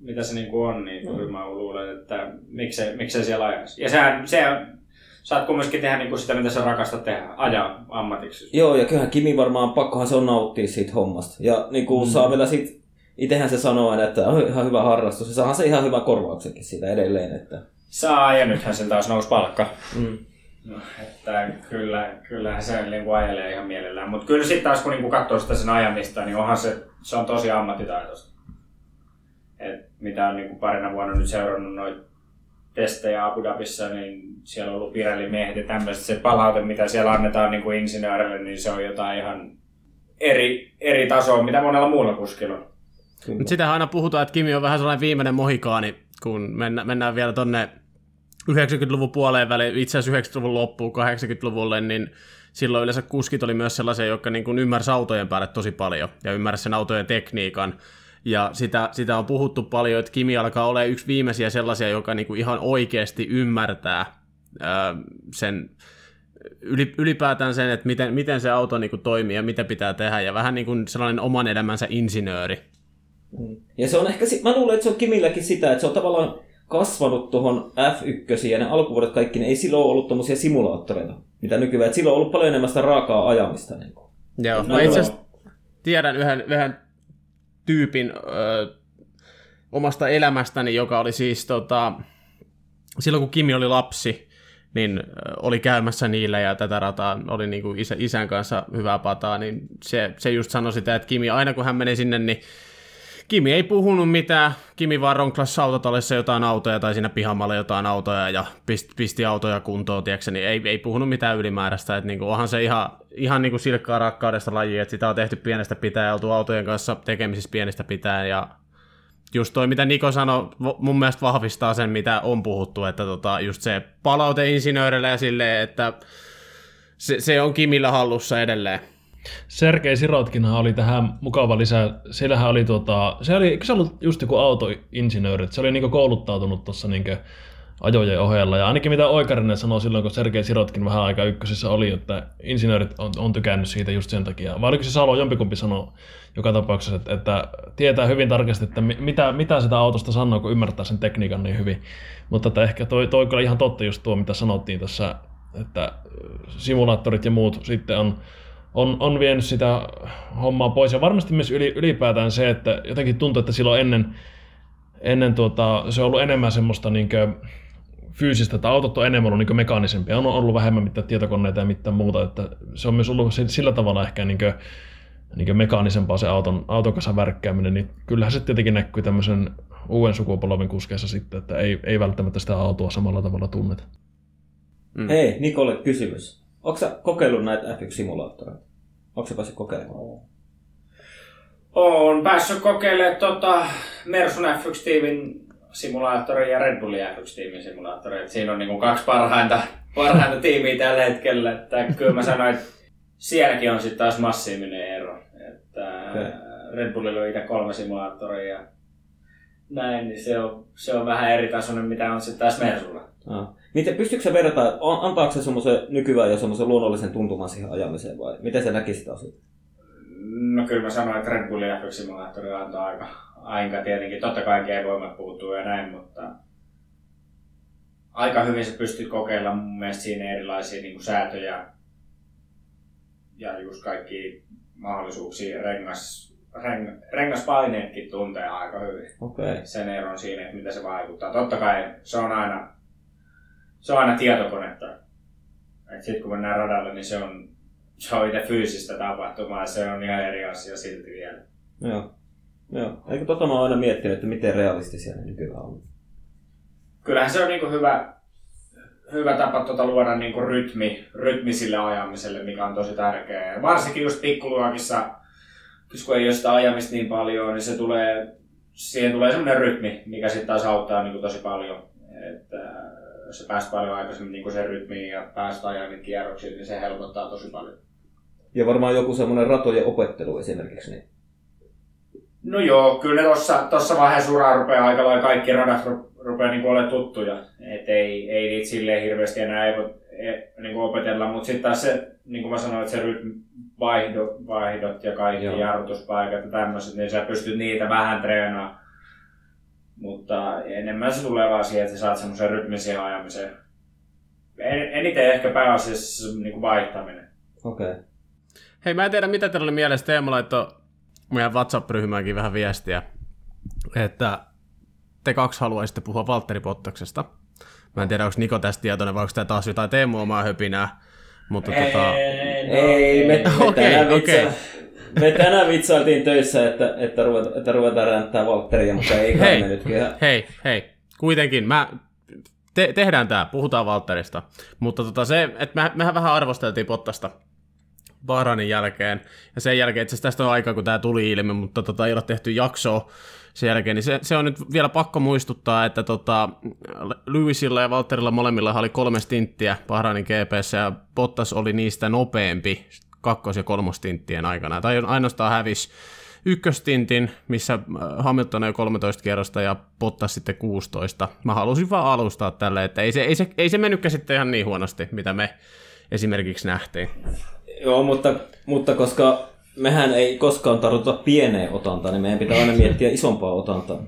mitä se niin kuin on, niin kyllä mä luulen, että miksei, miksei siellä ajaisi. Ja sehän, se on, saat kumminkin tehdä niinku sitä, mitä sä rakastat tehdä, ajaa ammatiksi. Joo, ja kyllähän Kimi varmaan, pakkohan se on nauttia siitä hommasta. Ja niin kuin mm. saa vielä sit, itehän se sanoo että on ihan hyvä harrastus. Ja saahan se ihan hyvä korvauksenkin siitä edelleen. Että... Saa, ja nythän sen taas nousi palkka. Mm. No, että kyllä, kyllähän se niin kuin ajelee ihan mielellään. Mutta kyllä sitten taas kun niin katsoo sitä sen ajamista, niin onhan se, se on tosi ammattitaitoista. Et mitä on niin parina vuonna nyt seurannut noita testejä Abu Dhabissa, niin siellä on ollut Pirelli-miehet ja tämmöistä. Se palaute, mitä siellä annetaan niin kuin insinöörille, niin se on jotain ihan eri, eri tasoa, mitä monella muulla kuskilla on. Mutta sitähän aina puhutaan, että Kimi on vähän sellainen viimeinen mohikaani, kun mennään, mennään vielä tonne 90-luvun puoleen väliin, itse asiassa 90-luvun loppuun 80-luvulle, niin silloin yleensä kuskit oli myös sellaisia, jotka niin kuin ymmärsi autojen päälle tosi paljon ja ymmärsi sen autojen tekniikan. Ja sitä, sitä on puhuttu paljon, että Kimi alkaa olla yksi viimeisiä sellaisia, joka niin kuin ihan oikeasti ymmärtää ää, sen ylipäätään sen, että miten, miten se auto niin kuin toimii ja mitä pitää tehdä, ja vähän niin kuin sellainen oman elämänsä insinööri. Mm. Ja se on ehkä, mä luulen, että se on Kimilläkin sitä, että se on tavallaan kasvanut tuohon F1 ja ne alkuvuodet kaikki, ne ei silloin ollut tuommoisia simulaattoreita, mitä nykyään. Et silloin on ollut paljon enemmän sitä raakaa ajamista. Niin kuin. Joo, no itse asiassa tiedän yhden, yhden tyypin ö, omasta elämästäni, joka oli siis tota, silloin kun Kimi oli lapsi, niin oli käymässä niillä ja tätä rataa oli niin kuin isä, isän kanssa hyvää pataa, niin se, se just sanoi sitä, että Kimi aina kun hän meni sinne, niin Kimi ei puhunut mitään. Kimi vaan ronklasi autotallissa jotain autoja tai siinä pihamalla jotain autoja ja pisti, pisti autoja kuntoon, tiedätkö, niin ei, ei puhunut mitään ylimääräistä. Että niinku, onhan se ihan, ihan niinku silkkaa rakkaudesta laji, että sitä on tehty pienestä pitää ja oltu autojen kanssa tekemisissä pienestä pitää ja just toi, mitä Niko sanoi, mun mielestä vahvistaa sen, mitä on puhuttu, että tota, just se palaute insinöörille ja silleen, että se, se on Kimillä hallussa edelleen. Sergei Sirotkinhan oli tähän mukava lisä. Siellähän oli, tuota, se oli, se ollut just joku autoinsinööri, se oli niinku kouluttautunut tuossa niinku ajojen ohella. Ja ainakin mitä Oikarinen sanoi silloin, kun Sergei Sirotkin vähän aika ykkösessä oli, että insinöörit on, on tykännyt siitä just sen takia. Vai oliko se Salo, jompikumpi sanoi joka tapauksessa, että, että tietää hyvin tarkasti, että mitä, mitä sitä autosta sanoo, kun ymmärtää sen tekniikan niin hyvin. Mutta että ehkä toi, toi kyllä ihan totta just tuo, mitä sanottiin tässä, että simulaattorit ja muut sitten on on, on vienyt sitä hommaa pois. Ja varmasti myös yli, ylipäätään se, että jotenkin tuntuu, että silloin ennen, ennen tuota, se on ollut enemmän semmoista niin fyysistä, että autot on enemmän ollut niin mekaanisempia. On ollut vähemmän mitään tietokoneita ja mitään muuta. Että se on myös ollut sillä tavalla ehkä niin kuin, niin mekaanisempaa se auton, auton kanssa värkkääminen, niin kyllähän se tietenkin näkyy tämmöisen uuden sukupolven kuskeessa sitten, että ei, ei välttämättä sitä autoa samalla tavalla tunneta. Mm. Hei, Nikolle kysymys. Onko sä kokeillut näitä F1-simulaattoreita? Onko sä päässyt kokeilemaan? Olen päässyt kokeilemaan tota Mersun F1-tiimin simulaattori ja Red Bullin F1-tiimin simulaattori. siinä on niinku kaksi parhainta, parhainta tiimiä tällä hetkellä. Että kyllä mä sanoin, että sielläkin on sitten taas massiivinen ero. Että okay. Red Bullilla on itse kolme simulaattoria ja näin, niin se on, se on vähän eri tasoinen, mitä on sitten taas Mersulla. Ah. Miten, pystyykö se verrata, antaako se semmoisen nykyään jo semmoisen luonnollisen tuntuman siihen ajamiseen vai miten se näki sitä asiaa? No kyllä mä sanoin, että Red Bullin F1-simulaattori antaa aika, aika tietenkin. Totta kai G-voimat puuttuu ja näin, mutta aika hyvin se pystyt kokeilemaan mun mielestä siinä erilaisia niin kuin säätöjä ja just kaikki mahdollisuuksia rengas, reng, rengaspaineetkin tuntee aika hyvin. Okay. Sen eron siinä, että mitä se vaikuttaa. Totta kai se on aina se on aina tietokonetta. Sitten kun mennään radalle, niin se on, se on itse fyysistä tapahtumaa ja se on ihan eri asia silti vielä. Joo. Joo. Eikö tota mä oon aina miettinyt, että miten realistisia ne nykyään on? Kyllähän se on niin hyvä, hyvä tapa tuota luoda niin kuin rytmi, rytmi sille ajamiselle, mikä on tosi tärkeää. Varsinkin just pikkuluokissa, kun ei ole sitä ajamista niin paljon, niin se tulee, siihen tulee semmoinen rytmi, mikä sitten taas auttaa niin kuin tosi paljon. Että jos sä pääst paljon aikaisemmin niin sen rytmiin ja pääst ajan niitä kierroksia, niin se helpottaa tosi paljon. Ja varmaan joku semmoinen ratojen opettelu esimerkiksi. Niin... No joo, kyllä ne tossa, tossa vaiheessa uraa rupeaa aika lailla kaikki radat rupeaa niin olemaan tuttuja. Et ei, ei niitä silleen hirveästi enää ei voi e, niin kuin opetella, mutta sitten taas se, niin kuin mä sanoin, että se rytmi, vaihdot, vaihdot ja kaikki Joo. jarrutuspaikat ja tämmöiset, niin sä pystyt niitä vähän treenaamaan mutta enemmän se tulee vaan siihen, että sä saat semmoisen rytmisen ajamisen En, eniten ehkä pääasiassa niin kuin vaihtaminen. Okei. Okay. Hei, mä en tiedä, mitä teillä oli mielessä. Teemu laittoi meidän WhatsApp-ryhmäänkin vähän viestiä, että te kaksi haluaisitte puhua Valtteri Pottaksesta. Mä en tiedä, onko Niko tästä tietoinen vai onko tämä taas jotain Teemu omaa höpinää. Mutta ei, tota... Ei, me, me, Okei, tänään okei. vitsa, me tänään vitsailtiin töissä, että, että, ruveta, että ruvetaan ränttää Valtteria, mutta ei Hei, me nytkin ihan... hei, hei. Kuitenkin, mä, te, tehdään tämä, puhutaan Valtterista. Mutta tota se, että me, mehän vähän arvosteltiin Pottasta Bahrainin jälkeen. Ja sen jälkeen, itse asiassa tästä on aika, kun tämä tuli ilmi, mutta tota, ei ole tehty jaksoa sen jälkeen, niin se, se on nyt vielä pakko muistuttaa, että tota, Lewisilla ja Valtterilla molemmilla oli kolme stinttiä Bahrainin GPssä ja Bottas oli niistä nopeampi kakkos- ja kolmostinttien aikana. Tai ainoastaan hävisi ykköstintin, missä äh, Hamilton oli 13 kierrosta ja Bottas sitten 16. Mä halusin vaan alustaa tälle, että ei se, ei se, ei se mennytkään sitten ihan niin huonosti, mitä me esimerkiksi nähtiin. Joo, mutta, mutta koska mehän ei koskaan tarvita pieneen otantaan, niin meidän pitää aina miettiä isompaa otantaa.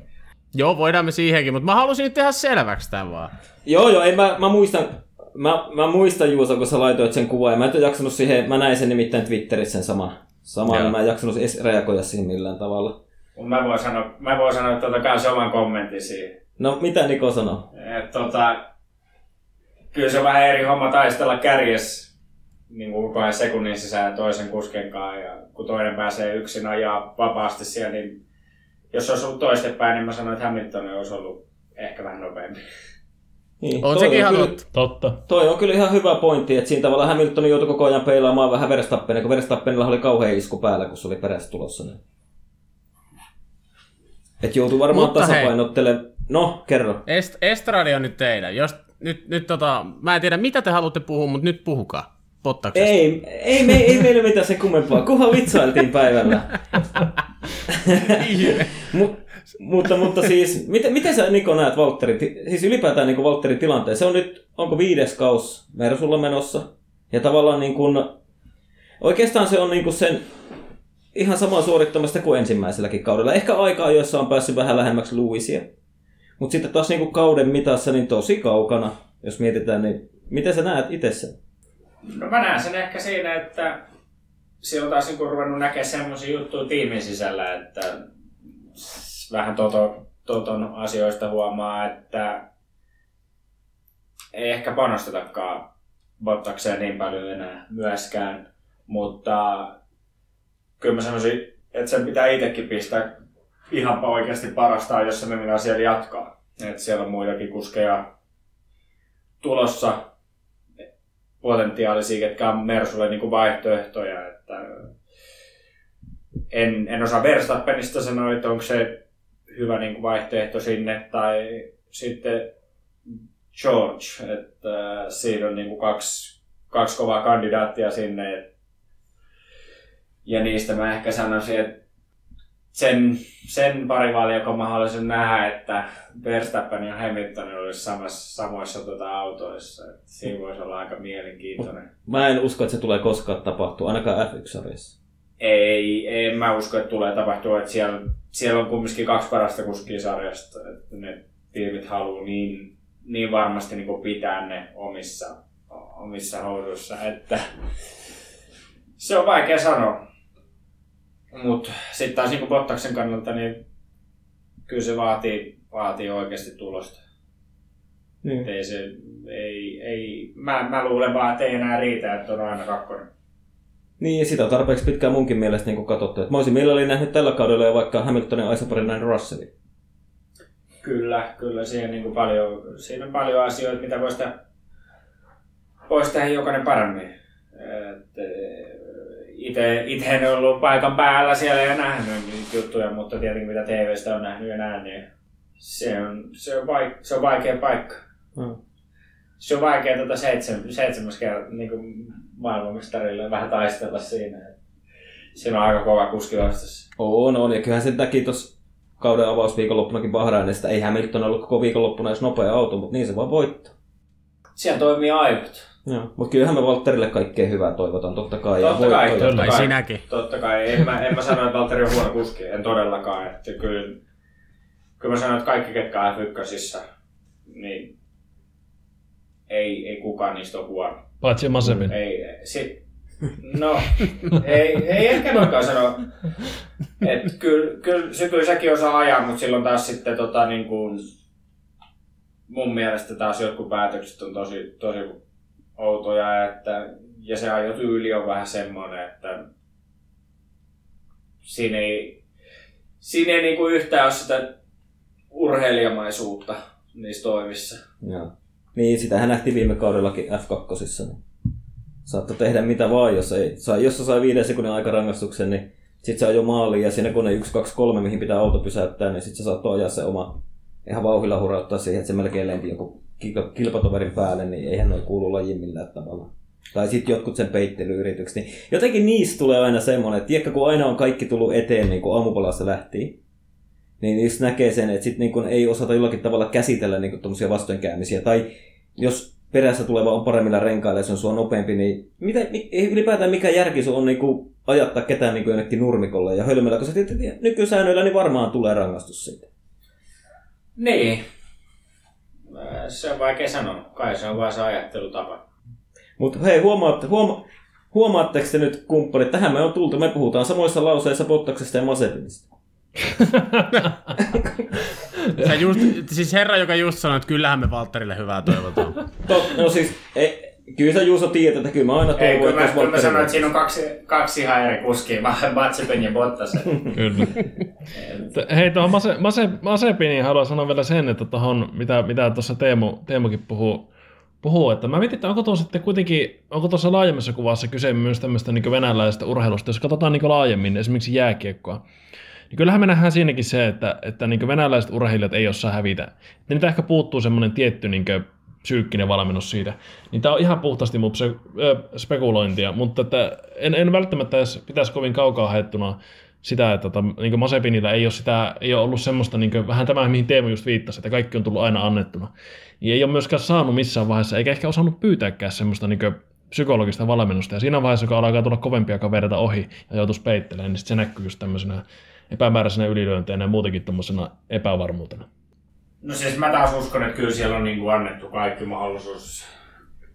Joo, voidaan me siihenkin, mutta mä halusin nyt tehdä selväksi tämän vaan. Joo, joo, ei, mä, mä muistan, mä, mä muistan Juuso, kun sä laitoit sen kuvan, ja mä ole jaksanut siihen, mä näin sen nimittäin Twitterissä sen sama, sama Joo. mä en jaksanut edes reagoida siihen millään tavalla. Mä voin sanoa, mä voin sanoa tota kanssa oman kommentin siihen. No, mitä Niko sanoi? Et, tota, kyllä se on vähän eri homma taistella kärjes niin kuin ajan sekunnin sisään toisen kusken kanssa. Ja kun toinen pääsee yksin ajaa vapaasti siellä, niin jos olisi ollut toistepäin, niin mä sanoin, että Hamilton olisi ollut ehkä vähän nopeampi. Niin, On toi sekin ihan kyllä, totta. Totta. Toi on kyllä ihan hyvä pointti, että siinä tavalla Hamilton joutui koko ajan peilaamaan vähän Verstappenia, kun Verstappenilla oli kauhean isku päällä, kun se oli perässä tulossa. Niin. Et joutui varmaan Mutta tasapainottelemaan. No, kerro. Est- Estradi on nyt teidän. Jos, nyt, nyt tota, mä en tiedä mitä te haluatte puhua, mutta nyt puhukaa. Pottaksesta. Ei, ei, me, ei meillä mitään sen kummempaa, kunhan vitsailtiin päivällä. Mut, mutta, mutta siis, miten, miten sä Niko näet Valtterin, ti- siis ylipäätään niin Valtterin tilanteen? Se on nyt, onko viides kaus Mersulla menossa? Ja tavallaan niin kuin, oikeastaan se on niin kuin sen ihan samaa suorittamista kuin ensimmäiselläkin kaudella. Ehkä aikaa, joissa on päässyt vähän lähemmäksi Louisia. Mutta sitten taas niin kuin kauden mitassa niin tosi kaukana, jos mietitään, niin miten sä näet itse sen? No mä näen sen ehkä siinä, että siellä on taas niin ruvennut näkemään semmoisia juttuja tiimin sisällä, että vähän toto, toton asioista huomaa, että ei ehkä panostetakaan Bottakseen niin paljon enää myöskään, mutta kyllä mä sanoisin, että sen pitää itsekin pistää ihan oikeasti parastaan, jos se mennään siellä jatkaa. Että siellä on muitakin kuskeja tulossa, potentiaalisia, ketkä on Mersulle niin kuin vaihtoehtoja. Että en, en osaa Verstappenista sanoa, että onko se hyvä niin kuin vaihtoehto sinne, tai sitten George, että siinä on niin kuin kaksi, kaksi kovaa kandidaattia sinne. Et, ja niistä mä ehkä sanoisin, että sen, sen parivaaliokon mä haluaisin nähdä, että Verstappen ja Hamilton olisi samassa, samoissa tuota autoissa. Et siinä voisi olla aika mielenkiintoinen. Mä en usko, että se tulee koskaan tapahtua, ainakaan F1-sarjassa. Ei, en mä usko, että tulee tapahtua, että siellä, siellä on kumminkin kaksi parasta kuskia sarjasta, että ne tiimit haluaa niin, niin varmasti niin pitää ne omissa, omissa housuissa, että se on vaikea sanoa. Mutta sitten taas niin Bottaksen kannalta, niin kyllä se vaatii, vaatii oikeasti tulosta. Niin. Ei se, ei, ei, mä, mä luulen vaan, että ei enää riitä, että on aina kakkonen. Niin, ja sitä on tarpeeksi pitkään munkin mielestä niin katsottu. Et mä olisin mielelläni nähnyt tällä kaudella jo vaikka Hamiltonin Aisaparin näin Russellin. Kyllä, kyllä siinä, niin kuin paljon, siinä on paljon asioita, mitä voisi tehdä, voisi tehdä jokainen paremmin. Ite, ite en ollut paikan päällä siellä ja nähnyt niitä juttuja, mutta tietenkin mitä TVstä on nähnyt ja näin, niin se on, se on, vaik, se on vaikea paikka. Hmm. Se on vaikea tuota seitsemän, seitsemäs kerta niin kuin maailmanmestarille vähän taistella siinä. Siinä on aika kova kuski vastas. On, on, ja kyllähän se näki tuossa kauden avausviikonloppunakin Bahrainista. Ei Hamilton ollut koko viikonloppuna edes nopea auto, mutta niin se vaan voittaa. Siellä toimii aivot. Joo. Mutta kyllähän me Valtterille kaikkea hyvää toivotan, totta kai. Totta voi- kai, totta Ai kai. sinäkin. Totta kai. En mä, en mä sano, että Valtteri on huono kuski. En todellakaan. Että kyllä, kyllä mä sanon, että kaikki ketkä on F1, niin ei, ei, ei kukaan niistä ole huono. Paitsi Masepin. Ei, si, no, ei, ei ehkä noinkaan sano. Et kyllä, kyllä, se, kyllä sekin osaa ajaa, mutta silloin taas sitten tota, niin kuin, mun mielestä taas jotkut päätökset on tosi, tosi outoja, että, ja se ajotyyli on vähän semmoinen, että siinä ei, siinä ei niin kuin yhtään ole sitä urheilijamaisuutta niissä toimissa. Joo. Niin, sitähän nähtiin viime kaudellakin F2. Niin saattoi tehdä mitä vaan, jos, ei, sai, jos sai viiden sekunnin aikarangaistuksen, niin sitten se ajoi maaliin ja siinä kun ne 1, 2, 3, mihin pitää auto pysäyttää, niin sitten se saattoi ajaa se oma ihan vauhilla hurauttaa siihen, että se melkein lenti jonkun kilpatoverin päälle, niin eihän noin kuulu lajiin millään tavalla. Tai sitten jotkut sen peittelyyritykset. Niin jotenkin niistä tulee aina semmoinen, että tiedätkö, kun aina on kaikki tullut eteen niin kuin aamupalassa lähti, niin niistä näkee sen, että sit niin kun ei osata jollakin tavalla käsitellä niin tuommoisia vastoinkäymisiä. Tai jos perässä tuleva on paremmilla renkailla ja se on sua nopeampi, niin mitä, ei ylipäätään mikä järki sun on niin kuin ajattaa ketään niin kuin jonnekin nurmikolle ja hölmöllä, koska nykysäännöillä niin varmaan tulee rangaistus siitä. Niin. Se on vaikea sanoa. Kai se on vaan se ajattelutapa. Mutta hei, huomaatte, huoma, huomaatteko te nyt kumppanit, tähän me on tultu, me puhutaan samoissa lauseissa Bottaksesta ja Masepinista. Sä just, siis herra, joka just sanoi, että kyllähän me Valtterille hyvää toivotaan. Tot, no siis, ei, kyllä sä Juuso tiedät, että kyllä mä aina toivon, Ei, kyllä että mä, kyllä mä sanoin, että siinä on kaksi, kaksi ihan eri kuskia, Matsepen ja Bottas. Kyllä. Hei, tuohon Mase, Mase, Masepiniin haluan sanoa vielä sen, että tuohon, mitä, mitä tuossa Teemu, Teemukin puhuu, puhuu, että mä mietin, että onko tuossa sitten kuitenkin, onko tuossa laajemmassa kuvassa kyse myös tämmöistä niin venäläisestä urheilusta, jos katsotaan niin laajemmin, esimerkiksi jääkiekkoa. Niin kyllähän me nähdään siinäkin se, että, että niin venäläiset urheilijat ei osaa hävitä. Niitä ehkä puuttuu semmoinen tietty niin psyykkinen valmennus siitä. Niin tämä on ihan puhtaasti mun se, ö, spekulointia, mutta että en, en välttämättä edes pitäisi kovin kaukaa haettuna sitä, että tota, niin Masepinillä ei ole, sitä, ei ole ollut semmoista, niin kuin, vähän tämä, mihin Teemu just viittasi, että kaikki on tullut aina annettuna. Niin ei ole myöskään saanut missään vaiheessa, eikä ehkä osannut pyytääkään semmoista niin kuin, psykologista valmennusta. Ja siinä vaiheessa, kun alkaa tulla kovempia kavereita ohi ja joutuisi peittelemään, niin se näkyy just tämmöisenä epämääräisenä ylilyönteinä ja muutenkin tuommoisena epävarmuutena. No siis mä taas uskon, että kyllä siellä on niinku annettu kaikki mahdollisuus,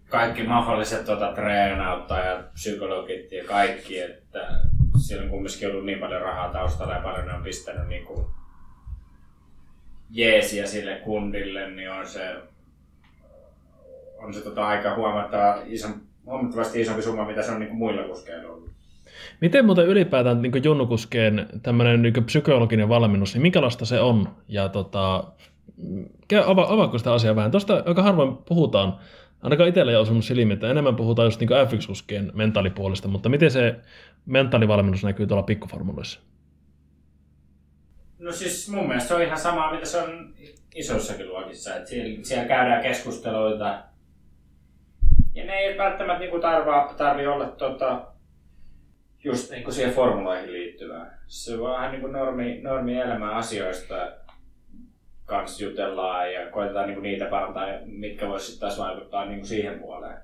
kaikki mahdolliset tota, treenauttajat, psykologit ja kaikki, että siellä on kumminkin ollut niin paljon rahaa taustalla ja paljon ne on pistänyt niinku jeesiä sille kundille, niin on se, on se tota, aika huomattava, iso, huomattavasti isompi summa, mitä se on niinku muilla kuskeilla ollut. Miten muuten ylipäätään niin junnukuskeen tämmöinen niin psykologinen valmennus, niin minkälaista se on? Ja tota, ava, avaako sitä asiaa vähän? Tuosta aika harvoin puhutaan, ainakaan itsellä ei ole osunut että enemmän puhutaan just niin F1-kuskien mentaalipuolesta, mutta miten se mentaalivalmennus näkyy tuolla pikkuformuloissa? No siis mun mielestä se on ihan sama, mitä se on isoissakin luokissa. Että siellä, siellä käydään keskusteluita. Ja ne ei välttämättä tarva, tarvi olla tota, just niinku siihen formuloihin liittyvää. Se on vähän niinku normi, normi elämän asioista kanssa jutellaan ja koitetaan niinku niitä parantaa, mitkä voisi sitten taas vaikuttaa niinku siihen puoleen.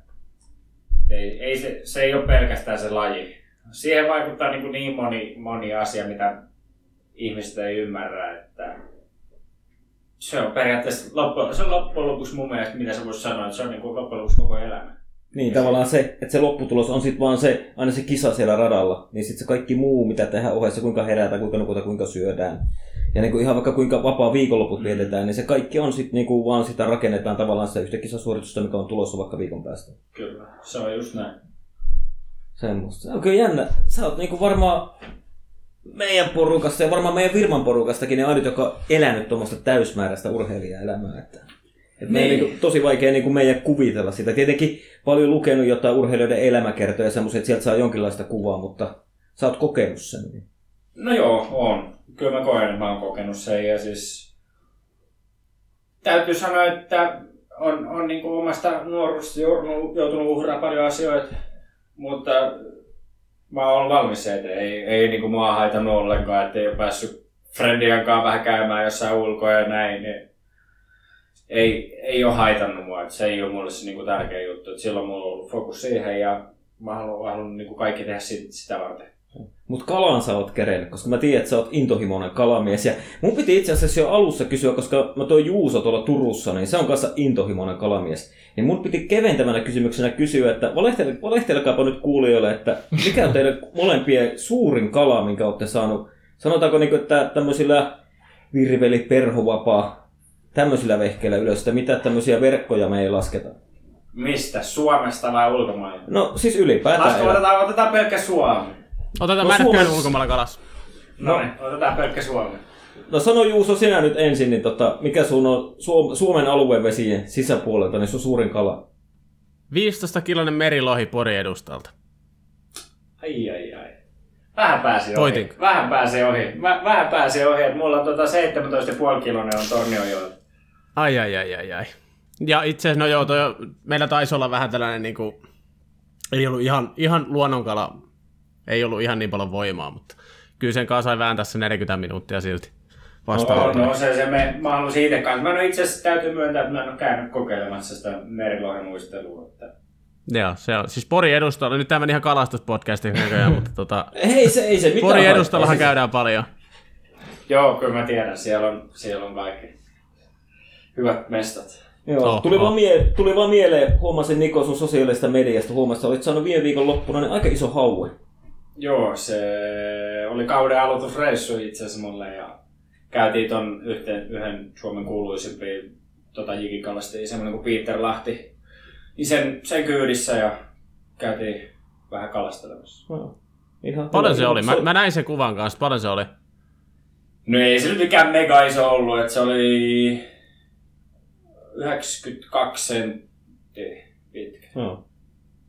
Ei, ei se, se, ei ole pelkästään se laji. Siihen vaikuttaa niinku niin moni, moni asia, mitä ihmiset ei ymmärrä, että se on periaatteessa loppujen, se on loppujen lopuksi mun mielestä, mitä sä voisi sanoa, että se on niin kuin loppujen lopuksi koko elämä. Niin, tavallaan se, että se lopputulos on sitten vaan se, aina se kisa siellä radalla, niin sitten se kaikki muu, mitä tehdään ohessa, kuinka herätään, kuinka nukutaan, kuinka syödään. Ja niin kuin ihan vaikka kuinka vapaa viikonloput Mm. vietetään, niin se kaikki on sitten niin kuin vaan sitä rakennetaan tavallaan sitä yhtä kisasuoritusta, mikä on tulossa vaikka viikon päästä. Kyllä, se on just näin. Semmosta. Se on kyllä jännä. Sä oot niinku varmaan meidän porukasta ja varmaan meidän firman porukastakin ne ainut, joka on elänyt tuommoista täysmääräistä urheilijaelämää. Että, et meidän Niin. niinku, tosi vaikea niinku meidän kuvitella sitä. Tietenkin paljon lukenut jotain urheilijoiden elämäkertoja ja semmoisia, että sieltä saa jonkinlaista kuvaa, mutta sä oot kokenut sen. Niin. No joo, on. Kyllä mä koen, että mä oon kokenut sen ja siis täytyy sanoa, että on, on niin kuin omasta nuoruudesta joutunut, uhraamaan paljon asioita, mutta mä oon valmis se, että ei, ei niin kuin mua haitannut ollenkaan, että ei ole päässyt friendien kanssa vähän käymään jossain ulkoa ja näin. Niin ei, ei ole haitannut mua, että se ei ole mulle se niin kuin tärkeä juttu. Että silloin mulla on ollut fokus siihen ja mä haluan, haluan niin kuin kaikki tehdä sit, sitä varten. Mutta kalan sä oot kerennyt, koska mä tiedän, että sä oot intohimoinen kalamies. Ja mun piti itse asiassa jo alussa kysyä, koska mä toin Juuso tuolla Turussa, niin se on kanssa intohimoinen kalamies. Niin mun piti keventävänä kysymyksenä kysyä, että valehtel- valehtelkaapa nyt kuulijoille, että mikä on teidän molempien suurin kala, minkä olette saanut, sanotaanko niin kuin, että tämmöisillä virveli, perhovapaa, tämmöisillä vehkeillä ylös, että mitä tämmöisiä verkkoja me ei lasketa. Mistä? Suomesta vai ulkomailta? No siis ylipäätään. Lasku, otetaan, otetaan pelkkä Suomi. Otetaan, No, mä en Suomessa- ulkomailla kalas. No, niin, otetaan pelkkä Suomi. No sano Juuso sinä nyt ensin, niin tota, mikä sun on Suom- Suomen aluevesien sisäpuolelta, niin sun suurin kala? 15 kilonen merilohi Pori edustalta. Ai ai ai. Vähän pääsi ohi. Voitinko? Vähän pääsi ohi. Mä, vähän pääsi ohi, että mulla on tota 17,5 kilonen on Tornionjoella. Ai ai ai ai ai. Ja itse asiassa, no joo, toi, meillä taisi olla vähän tällainen niinku, ei ollut ihan, ihan luonnonkala, ei ollut ihan niin paljon voimaa, mutta kyllä sen kanssa sai vääntää se 40 minuuttia silti. No, no se, se me, mä halusin itse kanssa. Mä en itse asiassa täytyy myöntää, että mä en ole käynyt kokeilemassa sitä merilohen muistelua. Että... Joo, se on. Siis Pori edustalla, nyt tämä meni ihan kalastuspodcastin näköjään, mutta tota, Ei se, ei se. Pori edustallahan se- käydään paljon. Joo, kyllä mä tiedän. Siellä on, siellä on kaikki hyvät mestat. Joo, Oh, tuli, oh. Vaan mie- tuli vaan mieleen, huomasin Niko sun sosiaalista mediasta, huomasin, että olit saanut viime viikon loppuna niin aika iso haue. Joo, se oli kauden aloitusreissu itse asiassa mulle ja käytiin ton yhteen, yhden Suomen kuuluisimpia tota, jikikalastajia, semmoinen kuin Peter Lahti, niin sen, sen kyydissä ja käytiin vähän kalastelemassa. No, ihan Paljon hyvä. se oli. Mä, mä näin sen kuvan kanssa, paljon se oli. No ei se nyt mikään mega iso ollut, että se oli 92 senttiä pitkä. Joo.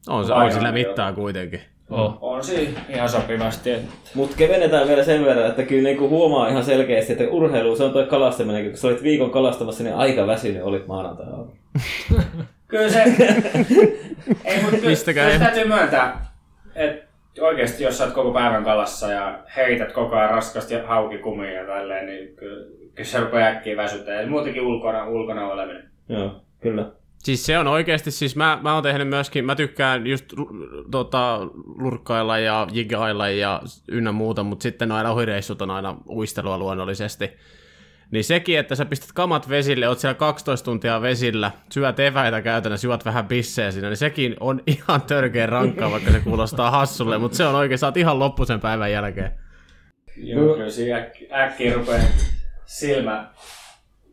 On se, on Aivan, sillä mittaa kuitenkin. Oh. On siinä ihan sopivasti. Mutta kevennetään vielä sen verran, että kyllä niinku huomaa ihan selkeästi, että urheilu, se on toi kalastaminen, kun sä olit viikon kalastamassa, niin aika väsynyt olit maanantai Kyllä se... ei, mutta kyllä, Mistäkään kyllä ei- täytyy myöntää, että oikeasti jos sä oot koko päivän kalassa ja heität koko ajan raskasti haukikumia ja tälleen, niin kyllä, kyllä se rupeaa äkkiä väsyttää. Ja muutenkin ulkona, ulkona oleminen. Joo, kyllä. Siis se on oikeasti, siis mä, mä oon tehnyt myöskin, mä tykkään just l- tota, lurkkailla ja jigailla ja ynnä muuta, mutta sitten aina ohireissut on aina uistelua luonnollisesti. Niin sekin, että sä pistät kamat vesille, oot siellä 12 tuntia vesillä, syöt eväitä käytännössä, juot vähän bissejä siinä, niin sekin on ihan törkeä rankkaa, vaikka se kuulostaa hassulle, mutta se on oikein, sä oot ihan loppu sen päivän jälkeen. Joo, kyllä siinä äkki, äkkiä rupeaa silmä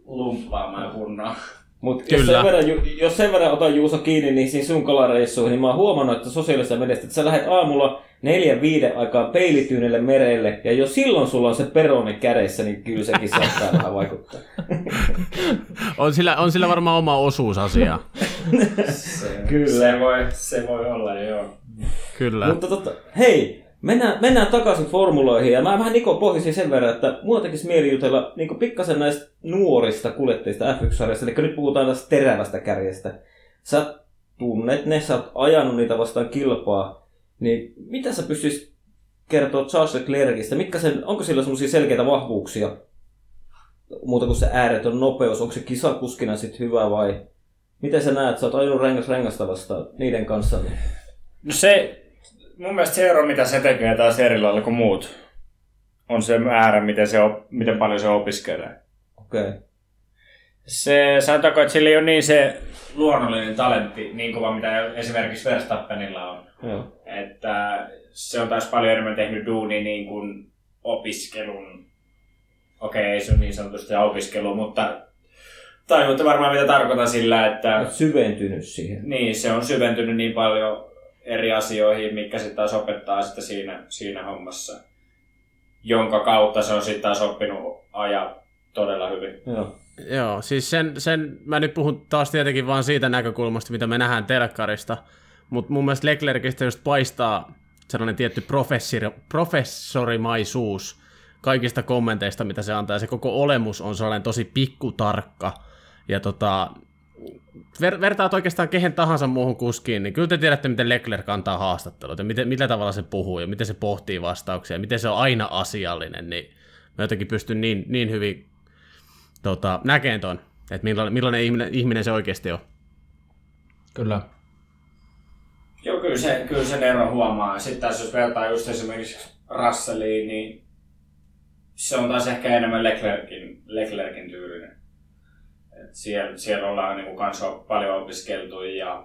lumppaamaan kunnolla. Mutta jos, sen verran jos sen verran otan Juuso kiinni niin siinä sun kalareissuihin, niin mä oon huomannut, että sosiaalisessa mediassa, että sä lähdet aamulla neljän viiden aikaa peilityynelle merelle, ja jos silloin sulla on se peroni kädessä, niin kyllä sekin saattaa vähän vaikuttaa. On sillä, on sillä varmaan oma osuus asiaa. Se, Kyllä. Se voi, se voi olla, joo. Kyllä. Mutta totta, hei, mennään, mennään takaisin formuloihin. Ja mä vähän Niko pohjisin sen verran, että mua tekisi mieli jutella niin pikkasen näistä nuorista kuljettajista F1-sarjassa. Eli nyt puhutaan tästä terävästä kärjestä. Sä tunnet ne, sä oot ajanut niitä vastaan kilpaa. Niin mitä sä pystyisit kertoa Charles Leclercistä? Mitkä sen, onko sillä semmoisia selkeitä vahvuuksia? Muuta kuin se ääretön nopeus. Onko se kisakuskina sitten hyvä vai miten sä näet? Sä oot ajanut rengas rengasta vastaan niiden kanssa. Niin... No se, mun mielestä se ero, mitä se tekee taas eri lailla kuin muut, on se määrä, miten, se op, miten paljon se opiskelee. Okei. Okay. Se, sanotaanko, että sillä ei ole niin se luonnollinen talentti niin kova, mitä esimerkiksi Verstappenilla on. Joo. Että se on taas paljon enemmän tehnyt duuni niin kuin opiskelun. Okei, ei se ole niin sanotusti opiskelu, mutta tajuutte varmaan mitä tarkoitan sillä, että Olet syventynyt siihen. niin, se on syventynyt niin paljon eri asioihin, mitkä sitten taas opettaa sitä siinä, siinä hommassa. Jonka kautta se on sitten taas oppinut ajaa todella hyvin. Joo. Joo, siis sen, sen, mä nyt puhun taas tietenkin vaan siitä näkökulmasta, mitä me nähdään telkkarista, mutta mun mielestä Leclercistä just paistaa sellainen tietty professori, professorimaisuus kaikista kommenteista, mitä se antaa, ja se koko olemus on sellainen tosi pikkutarkka, ja tota, ver, vertaat oikeastaan kehen tahansa muuhun kuskiin, niin kyllä te tiedätte, miten Leclerc antaa haastattelut, ja miten, millä tavalla se puhuu, ja miten se pohtii vastauksia, ja miten se on aina asiallinen, niin mä jotenkin pystyn niin, niin hyvin tota, näkeen ton, että millainen, millainen ihminen, ihminen se oikeasti on. Kyllä. Joo, kyllä, se, kyllä sen ero huomaa. Sitten taas jos vertaa just esimerkiksi Russelliin, niin se on taas ehkä enemmän Leclerkin, Leclerkin tyylinen. Et siellä, siellä ollaan niin kanssa paljon opiskeltu ja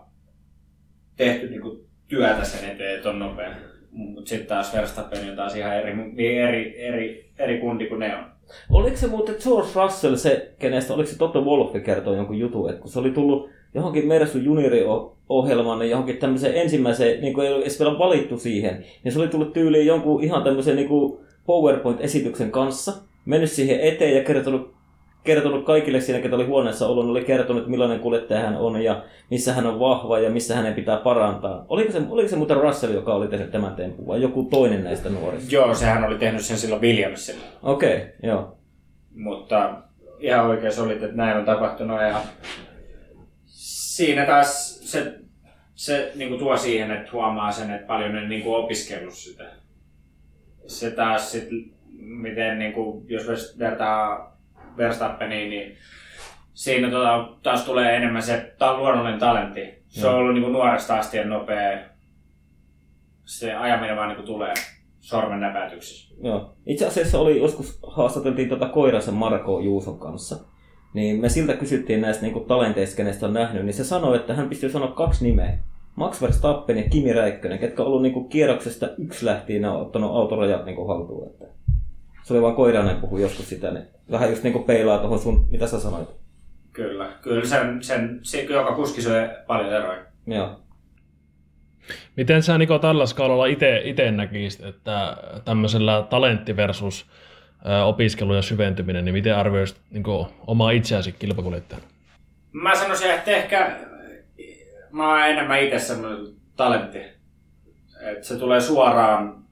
tehty niin kuin, työtä sen eteen, että on nopea. Mutta sitten taas Verstappen on taas ihan eri, eri, eri, eri kundi kuin ne on. Oliko se muuten George Russell se, kenestä, oliko se Toto Wolff kertoi jonkun jutun, että kun se oli tullut johonkin Mersu juniori-ohjelmaan, niin johonkin tämmöiseen ensimmäiseen, niin kuin ei ollut edes vielä valittu siihen, niin se oli tullut tyyliin jonkun ihan tämmöisen niin kuin PowerPoint-esityksen kanssa, mennyt siihen eteen ja kertonut, kertonut kaikille siinä, ketä oli huoneessa ollut, oli kertonut, millainen kuljettaja hän on ja missä hän on vahva ja missä hänen pitää parantaa. Oliko se, oliko se muuten Russell, joka oli tehnyt tämän tempun vai joku toinen näistä nuorista? Joo, sehän oli tehnyt sen silloin Williamsilla. Okei, okay, joo. Mutta ihan oikein se oli, että näin on tapahtunut ja siinä taas se, se niin kuin tuo siihen, että huomaa sen, että paljon ne niin kuin opiskellut sitä. Se taas sit, miten niin kuin, jos vertaa Verstappeniin, niin siinä tota, taas tulee enemmän se ta- luonnollinen talentti. Se on ollut niin kuin nuoresta asti nopea. Se ajaminen vaan niin kuin tulee sormen näpäytyksissä. Joo. Itse asiassa oli joskus haastateltiin tuota Koirasen Marko Juuson kanssa. Niin me siltä kysyttiin näistä niin talenteista, kenestä on nähnyt, niin se sanoi, että hän pystyy sanoa kaksi nimeä. Max Verstappen ja Kimi Räikkönen, ketkä on ollut niin kuin kierroksesta yksi lähtien ja ottanut autorajat niin kuin haltuun. Että se oli vaan Koiranen puhui joskus sitä, niin vähän just niin kuin peilaa tuohon sun, mitä sä sanoit. Kyllä, kyllä sen, sen, se, joka kuski syö paljon eroja. Joo. Miten sä Niko tällä skaalalla itse näkisit, että tämmöisellä talentti versus opiskelu ja syventyminen, niin miten arvioisit niin omaa itseäsi kilpakuljettajana? Mä sanoisin, että ehkä mä oon enemmän itse semmoinen talentti. Että se tulee suoraan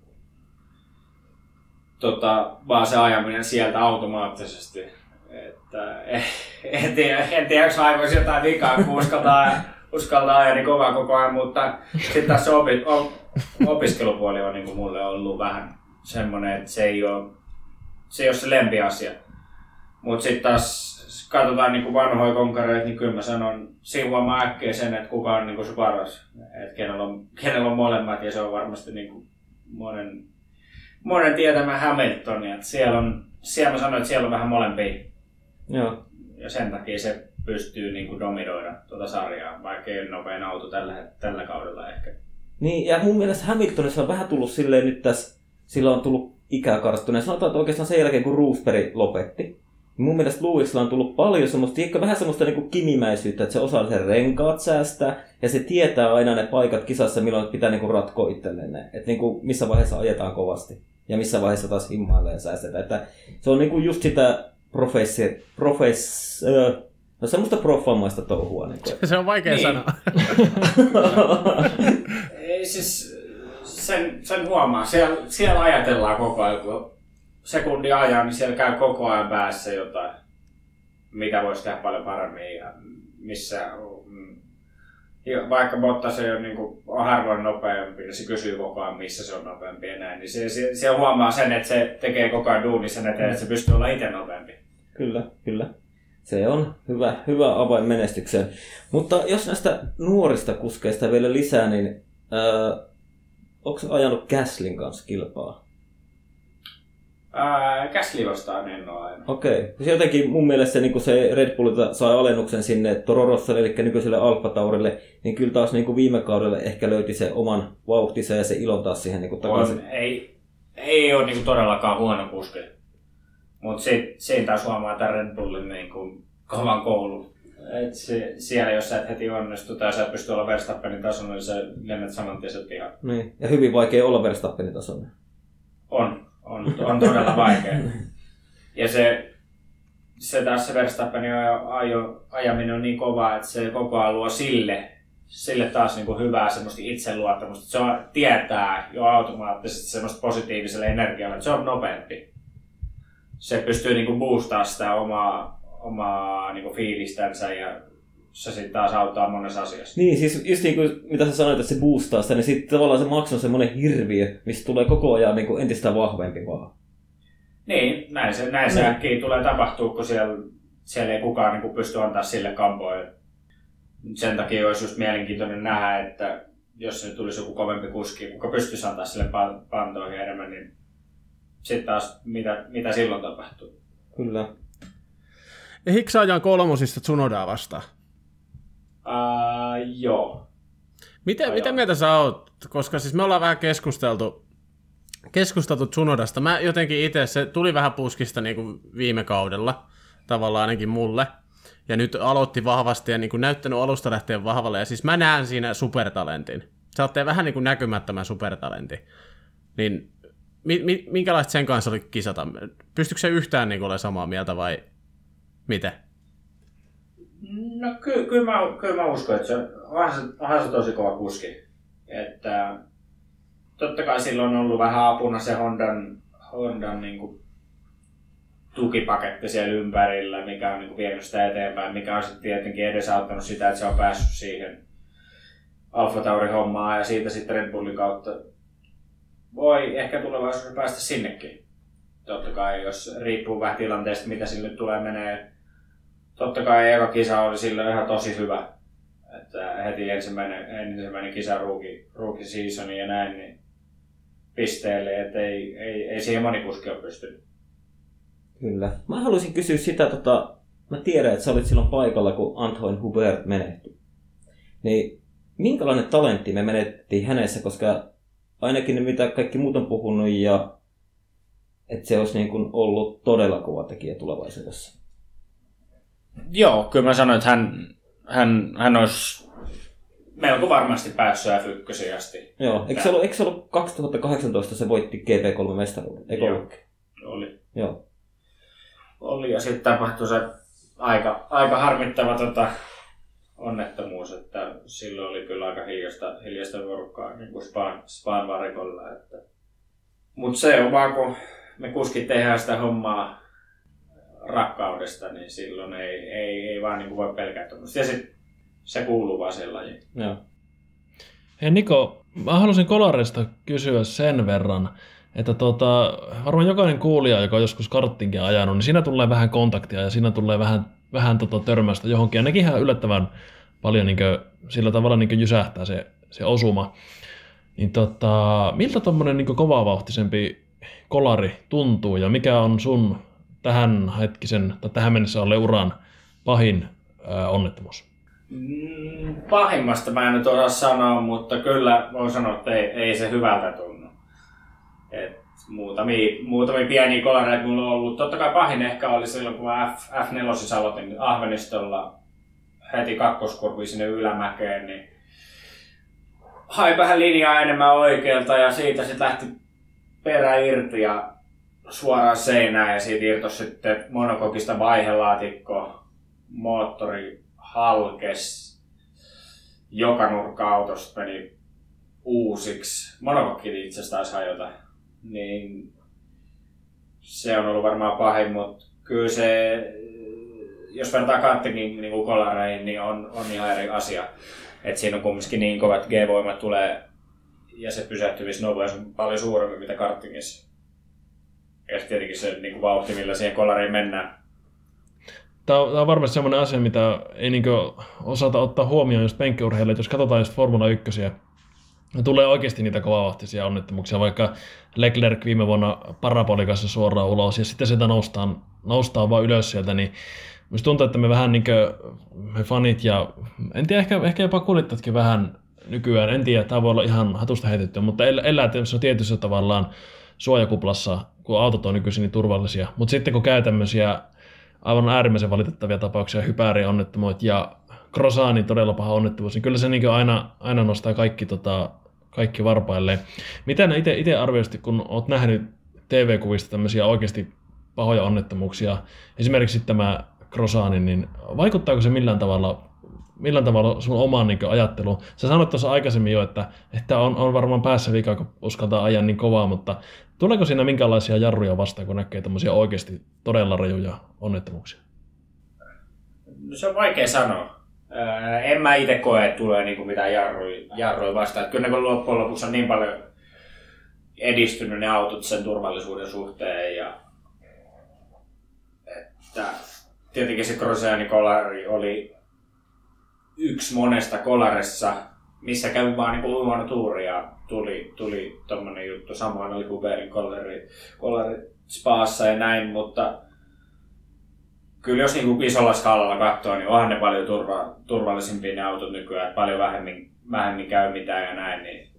tota, vaan se ajaminen sieltä automaattisesti. Että, en tiedä, en tiedä jos aivoisi jotain vikaa, kun uskaltaa, uskaltaa ajaa niin kovaa koko ajan, mutta sitten tässä opi, opiskelupuoli on niin kuin mulle ollut vähän semmoinen, että se ei ole se, ei ole se lempiasia. Mutta sitten taas katsotaan niin vanhoja konkareita, niin kyllä mä sanon, huomaa äkkiä sen, että kuka on niin se paras. Että kenellä on, kenellä on molemmat ja se on varmasti niin kuin monen, monen tietämä Hamilton. Että siellä, on, siellä mä sanoin, että siellä on vähän molempia. Joo. Ja sen takia se pystyy niin kuin dominoida tuota sarjaa, vaikka ei ole nopein auto tällä, tällä kaudella ehkä. Niin, ja mun mielestä Hamiltonissa on vähän tullut silleen nyt tässä, sillä on tullut ikää karttuneen. Sanotaan, että oikeastaan sen jälkeen, kun Roosberg lopetti, niin mun mielestä Lewisilla on tullut paljon semmoista, ehkä vähän semmoista niin kuin kimimäisyyttä, että se osaa sen renkaat säästää, ja se tietää aina ne paikat kisassa, milloin pitää niin kuin ratkoa itselleen ne. Että niin kuin missä vaiheessa ajetaan kovasti, ja missä vaiheessa taas himmailla ja säästetään. Että se on niin kuin just sitä professi, profess, No semmoista proffamaista touhua. Niin kuin. Se on vaikea niin. sanoa. Ei siis, sen, sen huomaa. Siellä, siellä ajatellaan koko ajan, kun sekunti ajaa, niin siellä käy koko ajan päässä jotain, mitä voisi tehdä paljon paremmin ja missä ja vaikka Bottas ei ole, niin on harvoin nopeampi, niin se kysyy koko ajan, missä se on nopeampi ja näin. Niin se, se, se huomaa sen, että se tekee koko ajan duuni sen eteen, että se pystyy olla itse nopeampi. Kyllä, kyllä. Se on hyvä, hyvä avain menestykseen. Mutta jos näistä nuorista kuskeista vielä lisää, niin ää, Onko ajanut Gaslin kanssa kilpaa? Gasly vastaan en ole aina. Okei. Okay. Se jotenkin mun mielestä se, niin se Red Bull sai alennuksen sinne Toro eli nykyiselle Alfa Taurille, niin kyllä taas niin kuin viime kaudella ehkä löyti se oman vauhtinsa ja se ilon taas siihen niin kuin takaisin. On, ei, ei ole niin kuin todellakaan huono kuski. Mutta siinä taas huomaa, että Red Bullin niin kuin kovan koulun et se, siellä, jos sä et heti onnistu tai sä et pysty olla Verstappenin tasolla, niin sä lennät saman tien sen pihan. Niin. Ja hyvin vaikea olla Verstappenin tasolla. On. On, on todella vaikea. ja se, se taas se Verstappenin ajo, ajaminen on niin kova, että se koko ajan luo sille, sille taas niin kuin hyvää semmoista itseluottamusta. Se on, tietää jo automaattisesti semmoista positiiviselle energialle, että se on nopeampi. Se pystyy niin kuin boostaa sitä omaa, omaa niin kuin fiilistänsä ja se sitten taas auttaa monessa asiassa. Niin, siis just niin kuin mitä sä sanoit, että se boostaa sitä, niin sitten tavallaan se maksu on semmoinen hirviö, mistä tulee koko ajan niin kuin entistä vahvempi vaan. Niin, näin se, näin se äkkiä tulee tapahtua, kun siellä, siellä ei kukaan niin kuin pysty antaa sille kampoja. Sen takia olisi just mielenkiintoinen nähdä, että jos se tulisi joku kovempi kuski, kuka pystyisi antaa sille pantoihin enemmän, niin sitten taas mitä, mitä silloin tapahtuu. Kyllä. Eikö sä ajan kolmosista Tsunodaa vastaan? Uh, joo. Miten, Ajaa. mitä mieltä sä oot? Koska siis me ollaan vähän keskusteltu, keskusteltu Tsunodasta. Mä jotenkin itse, se tuli vähän puskista niin kuin viime kaudella, tavallaan ainakin mulle. Ja nyt aloitti vahvasti ja niin kuin näyttänyt alusta lähtien vahvalle. Ja siis mä näen siinä supertalentin. Sä oot vähän niin kuin näkymättömän supertalentin. Niin mi, mi, minkälaista sen kanssa oli kisata? Pystyykö se yhtään niin kuin olemaan samaa mieltä vai miten? No ky- kyllä mä, kyllä mä uskon, että se onhan se, onhan se tosi kova kuski. Että totta kai silloin on ollut vähän apuna se Hondan, Hondan niin kuin tukipaketti siellä ympärillä, mikä on niin kuin vienyt sitä eteenpäin, mikä on sitten tietenkin edesauttanut sitä, että se on päässyt siihen Alfa Tauri hommaan ja siitä sitten Red Bullin kautta voi ehkä tulevaisuudessa päästä sinnekin. Totta kai, jos riippuu vähän tilanteesta, mitä sille tulee menee. Totta kai eka kisa oli sille ihan tosi hyvä. Että heti ensimmäinen, ensimmäinen kisa rookie, rookie season ja näin, niin pisteelle, että ei, ei, ei siihen moni kuski ole pystynyt. Kyllä. Mä haluaisin kysyä sitä, tota, mä tiedän, että sä olit silloin paikalla, kun Antoine Hubert menehtyi. Niin minkälainen talentti me menettiin hänessä, koska ainakin ne, mitä kaikki muut on puhunut, ja että se olisi niin kuin ollut todella kova tekijä tulevaisuudessa. Joo, kyllä mä sanoin, että hän, hän, hän olisi melko varmasti päässyt F1 asti. Joo, eikö se ollut, eikö se ollut 2018 se voitti GP3-mestaruuden? Eikö Joo. ollutkin? Oli. Joo. oli ja sitten tapahtui se aika, aika harmittava tota, onnettomuus, että silloin oli kyllä aika hiljasta, hiljasta porukkaa niin kuin Spaan, Spaan varikolla. Että. Mutta se on vaan, kun me kuskit tehdään sitä hommaa rakkaudesta, niin silloin ei, ei, ei vaan niin kuin voi pelkää tuommoista. Ja sit se kuuluu vaan sen lajiin. Joo. Hei Niko, mä halusin Kolarista kysyä sen verran, että tota, varmaan jokainen kuulija, joka on joskus karttinkin ajanut, niin siinä tulee vähän kontaktia ja siinä tulee vähän, vähän tota törmästä johonkin. Ja nekin ihan yllättävän paljon niin sillä tavalla niin jysähtää se, se osuma. Niin tota, miltä tuommoinen niin kovavauhtisempi kolari tuntuu ja mikä on sun tähän hetkisen tai tähän mennessä ole uran pahin ää, onnettomuus? Mm, Pahimmasta mä en nyt osaa sanoa, mutta kyllä voin sanoa, että ei, ei se hyvältä tunnu. Et muutamia, muutamia pieniä kolareita mulla on ollut. Totta kai pahin ehkä oli silloin, kun mä F, F4 aloitin Ahvenistolla heti kakkoskurviin sinne ylämäkeen, niin hain vähän linjaa enemmän oikealta ja siitä sitten lähti perä irti ja suoraan seinään ja siitä irtosi sitten monokokista vaihelaatikko, moottori halkes, joka nurkka autosta meni uusiksi. Monokokki itse asiassa hajota. Niin se on ollut varmaan pahin, mutta kyllä se, jos vertaa karttingin niin kolareihin, niin on, on ihan eri asia. Et siinä on kumminkin niin kovat G-voimat tulee ja se pysähtymisnopeus on paljon suurempi mitä karttingissa. Ja tietenkin se niin kuin vauhti, millä siihen kolariin mennään. Tämä on, tämä on varmasti sellainen asia, mitä ei niin osata ottaa huomioon just penkkiurheilijoille. että Jos katsotaan just Formula 1, ja tulee oikeasti niitä kovavahtisia onnettomuuksia, vaikka Leclerc viime vuonna parabolikassa suoraan ulos, ja sitten sieltä noustaan, noustaan vaan ylös sieltä, niin Minusta tuntuu, että me vähän niin kuin, me fanit ja en tiedä, ehkä, ehkä jopa kuljettajatkin vähän nykyään, en tiedä, tämä voi olla ihan hatusta heitettyä, mutta el- elää tämmöisessä tietyssä tavallaan suojakuplassa, kun autot on nykyisin niin turvallisia. Mutta sitten kun käy tämmöisiä aivan äärimmäisen valitettavia tapauksia, hypääriä onnettomuut ja Crossanin todella paha onnettomuus, niin kyllä se niin aina, aina nostaa kaikki, tota, kaikki varpailleen. Miten itse, itse arvioisit, kun olet nähnyt TV-kuvista tämmöisiä oikeasti pahoja onnettomuuksia, esimerkiksi tämä Crossanin, niin vaikuttaako se millään tavalla millään tavalla sun omaan niin ajatteluun? Sä sanoit tuossa aikaisemmin jo, että, että on, on varmaan päässä vika, kun uskaltaa ajaa niin kovaa, mutta tuleeko siinä minkälaisia jarruja vastaan, kun näkee tämmöisiä oikeasti todella rajuja onnettomuuksia? No, se on vaikea sanoa. En mä itse koe, että tulee niinku mitään jarruja, jarruja vastaan. Kyllä ne loppujen lopuksi on niin paljon edistynyt ne autot sen turvallisuuden suhteen. Ja, että tietenkin se Grosjeanin kolari oli yksi monesta kolaressa, missä kävin vaan niin huono tuuri ja tuli, tuli tommonen juttu. Samoin oli Kuberin kollari, kollari spaassa ja näin, mutta kyllä jos niin isolla skaalalla katsoo, niin onhan ne paljon turva, turvallisimpia ne autot nykyään, paljon vähemmin, vähemmin käy mitään ja näin, niin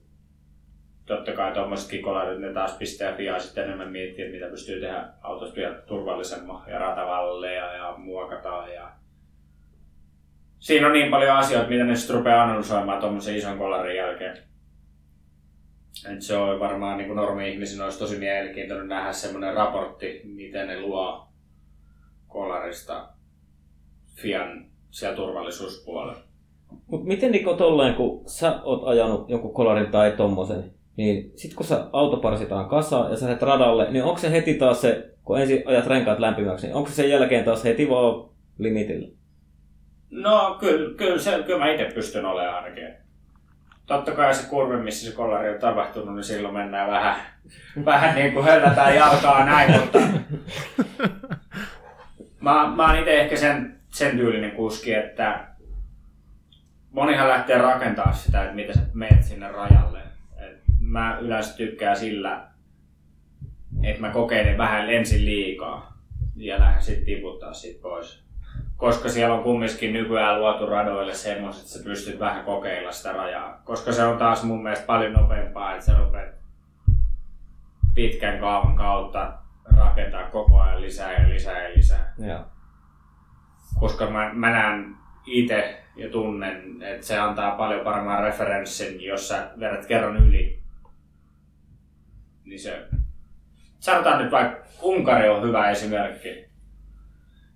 totta kai tuommoisetkin kolarit, ne taas pistää pian sitten enemmän miettiä, mitä pystyy tehdä autosta vielä turvallisemman ja ratavalleja ja muokataan. Ja... Siinä on niin paljon asioita, mitä ne sitten rupeaa analysoimaan tuommoisen ison kolarin jälkeen. Et se on varmaan niin normi-ihmisen olisi tosi mielenkiintoinen nähdä semmoinen raportti, miten ne luo kolarista Fian siellä turvallisuuspuolella. Mut miten Niko tolleen, kun sä oot ajanut jonkun kolarin tai tommosen, niin sit kun sä auto parsitaan kasaan ja sä lähdet radalle, niin onko se heti taas se, kun ensin ajat renkaat lämpimäksi, niin onko se sen jälkeen taas heti vaan limitillä? No kyllä, kyllä, se, kyllä mä itse pystyn olemaan ainakin. Totta kai se kurvi, missä se kollari on tapahtunut, niin silloin mennään vähän, vähän niin kuin höllätään jalkaa näin, mutta mä, mä oon itse ehkä sen, sen tyylinen kuski, että monihan lähtee rakentaa sitä, että miten sä menet sinne rajalle. Et mä yleensä tykkään sillä, että mä kokeilen vähän ensin liikaa ja lähden sitten tiputtaa siitä pois. Koska siellä on kumminkin nykyään luotu radoille semmoiset, että sä pystyt vähän kokeilla sitä rajaa. Koska se on taas mun mielestä paljon nopeampaa, että sä rupeat pitkän kaavan kautta rakentaa koko ajan lisää ja lisää ja lisää. Joo. Koska mä, mä näen itse ja tunnen, että se antaa paljon paremman referenssin, jos sä vedät kerran yli. Niin se... Sanotaan nyt vaikka Unkari on hyvä esimerkki.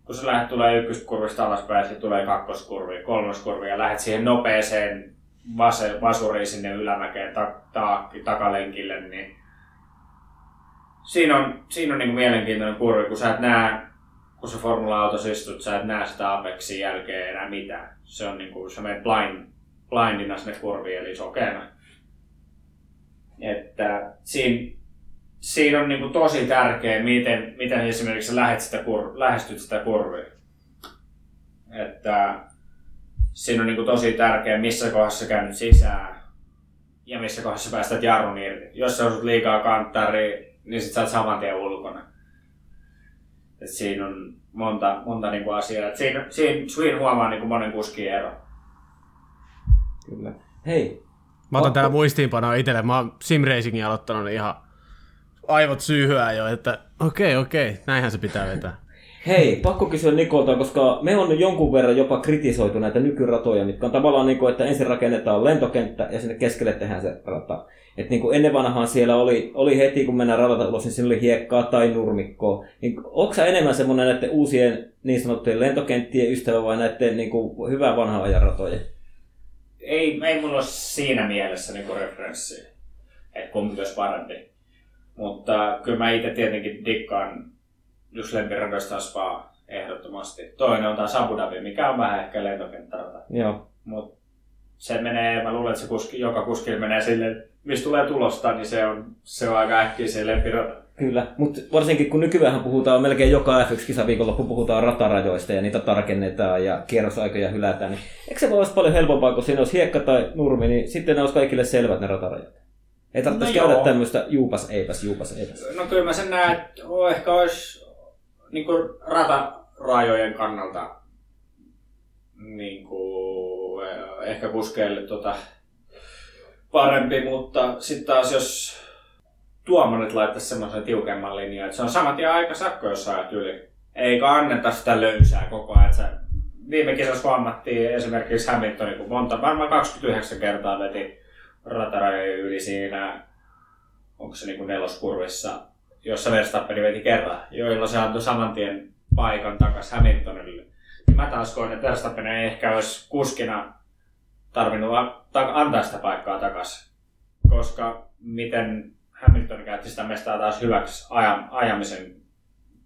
Kun sä lähdet tulee ykköskurvista alaspäin, sitten tulee kakkoskurvi, kolmoskurvi ja lähdet siihen nopeeseen vase, vasuriin sinne ylämäkeen ta, ta, takalenkille, niin siinä on, siinä on niin mielenkiintoinen kurvi, kun sä et näe, kun sä formula-autossa istut, sä et näe sitä Apexin jälkeen enää mitään. Se on niin kuin, sä menet blind, blindina sinne kurviin, eli sokeena. Että siinä, siinä on niin kuin tosi tärkeä, miten, miten esimerkiksi sä lähet sitä kur, lähestyt sitä kurvia. Että siinä on niin kuin tosi tärkeä, missä kohdassa sä käynyt sisään ja missä kohdassa sä päästät jarrun irti. Jos sä osut liikaa kanttariin, niin sit sä oot saman tien ulkona. Et siinä on monta, monta niinku asiaa. Et siinä, siinä, siinä huomaa niinku monen kuskin ero. Kyllä. Hei, Mä otan täällä muistiinpanoa itselle. Mä oon simracingin aloittanut niin ihan aivot syyhyää jo, että okei, okei, näinhän se pitää vetää. Hei, pakko kysyä Nikolta, koska me on jonkun verran jopa kritisoitu näitä nykyratoja, mitkä on tavallaan niin kuin, että ensin rakennetaan lentokenttä ja sinne keskelle tehdään se rata. Et niin kuin ennen vanhaan siellä oli, oli heti, kun mennään radalta ulos, niin siinä oli hiekkaa tai nurmikkoa. Niin, onko sä enemmän semmoinen näiden uusien niin sanottujen lentokenttien ystävä vai näiden niin kuin, hyvää vanhaa ajan ratojen? Ei, ei mulla ole siinä mielessä niinku referenssiä, että kumpi olisi parempi. Mutta kyllä mä itse tietenkin dikkaan just lempiradoista Spa ehdottomasti. Toinen on taas Abu Dhabi, mikä on vähän ehkä lentokenttärata. Joo. Mutta se menee, mä luulen, että se kuski, joka kuskilla menee sille, mistä tulee tulosta, niin se on, se on aika äkkiä se lempirata. Kyllä, mutta varsinkin kun nykyään puhutaan melkein joka F1-kisaviikonloppu puhutaan ratarajoista ja niitä tarkennetaan ja kierrosaikoja hylätään, niin eikö se voi olla paljon helpompaa, kun siinä olisi hiekka tai nurmi, niin sitten ne olisi kaikille selvät ne ratarajat. Ei tarvitsisi No käydä joo. tämmöistä juupas eipäs, juupas eipäs. No kyllä mä sen näen, että ehkä olisi niin kuin ratarajojen kannalta niin kuin, eh, ehkä kuskeille tota, parempi, mutta sitten taas jos tuomarit laittaisi semmoisen tiukemman linjan, että se on saman tien aika sakko, jos sä ajat yli. Eikä anneta sitä löysää koko ajan. Että sä, viime kisassa huomattiin esimerkiksi Hamiltonin, kun monta, varmaan 29 kertaa veti ratarajojen yli siinä, onko se niin neloskurvissa, jossa Verstappen veti kerran, joilla se antoi saman tien paikan takaisin Hamiltonille. Niin Mä taas koen, että Verstappen ei ehkä olisi kuskina tarvinnut antaa sitä paikkaa takaisin. Koska miten Hamilton käytti sitä mestaa taas hyväksi aja- ajamisen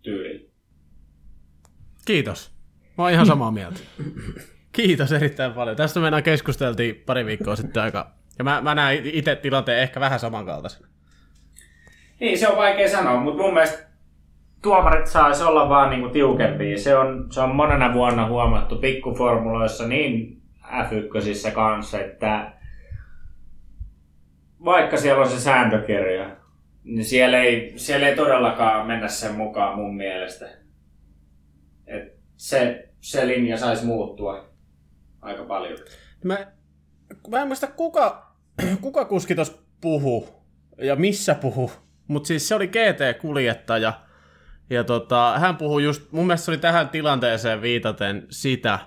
tyyliin. Kiitos. Mä oon ihan samaa mieltä. Kiitos erittäin paljon. Tästä me enää keskusteltiin pari viikkoa sitten aika. Ja mä, mä näen itse tilanteen ehkä vähän samankaltaisena. Niin, se on vaikea sanoa, mutta mun mielestä tuomarit saisi olla vaan niinku tiukempia. Se on, se on monena vuonna huomattu pikkuformuloissa niin F1 kanssa, että vaikka siellä on se sääntökirja, niin siellä ei, siellä ei todellakaan mennä sen mukaan mun mielestä. Et se, se linja saisi muuttua aika paljon. Mä, mä en muista kuka, kuka kuski tuossa puhu ja missä puhu, mutta siis se oli GT-kuljettaja. Ja tota, hän puhui just, mun mielestä se oli tähän tilanteeseen viitaten sitä,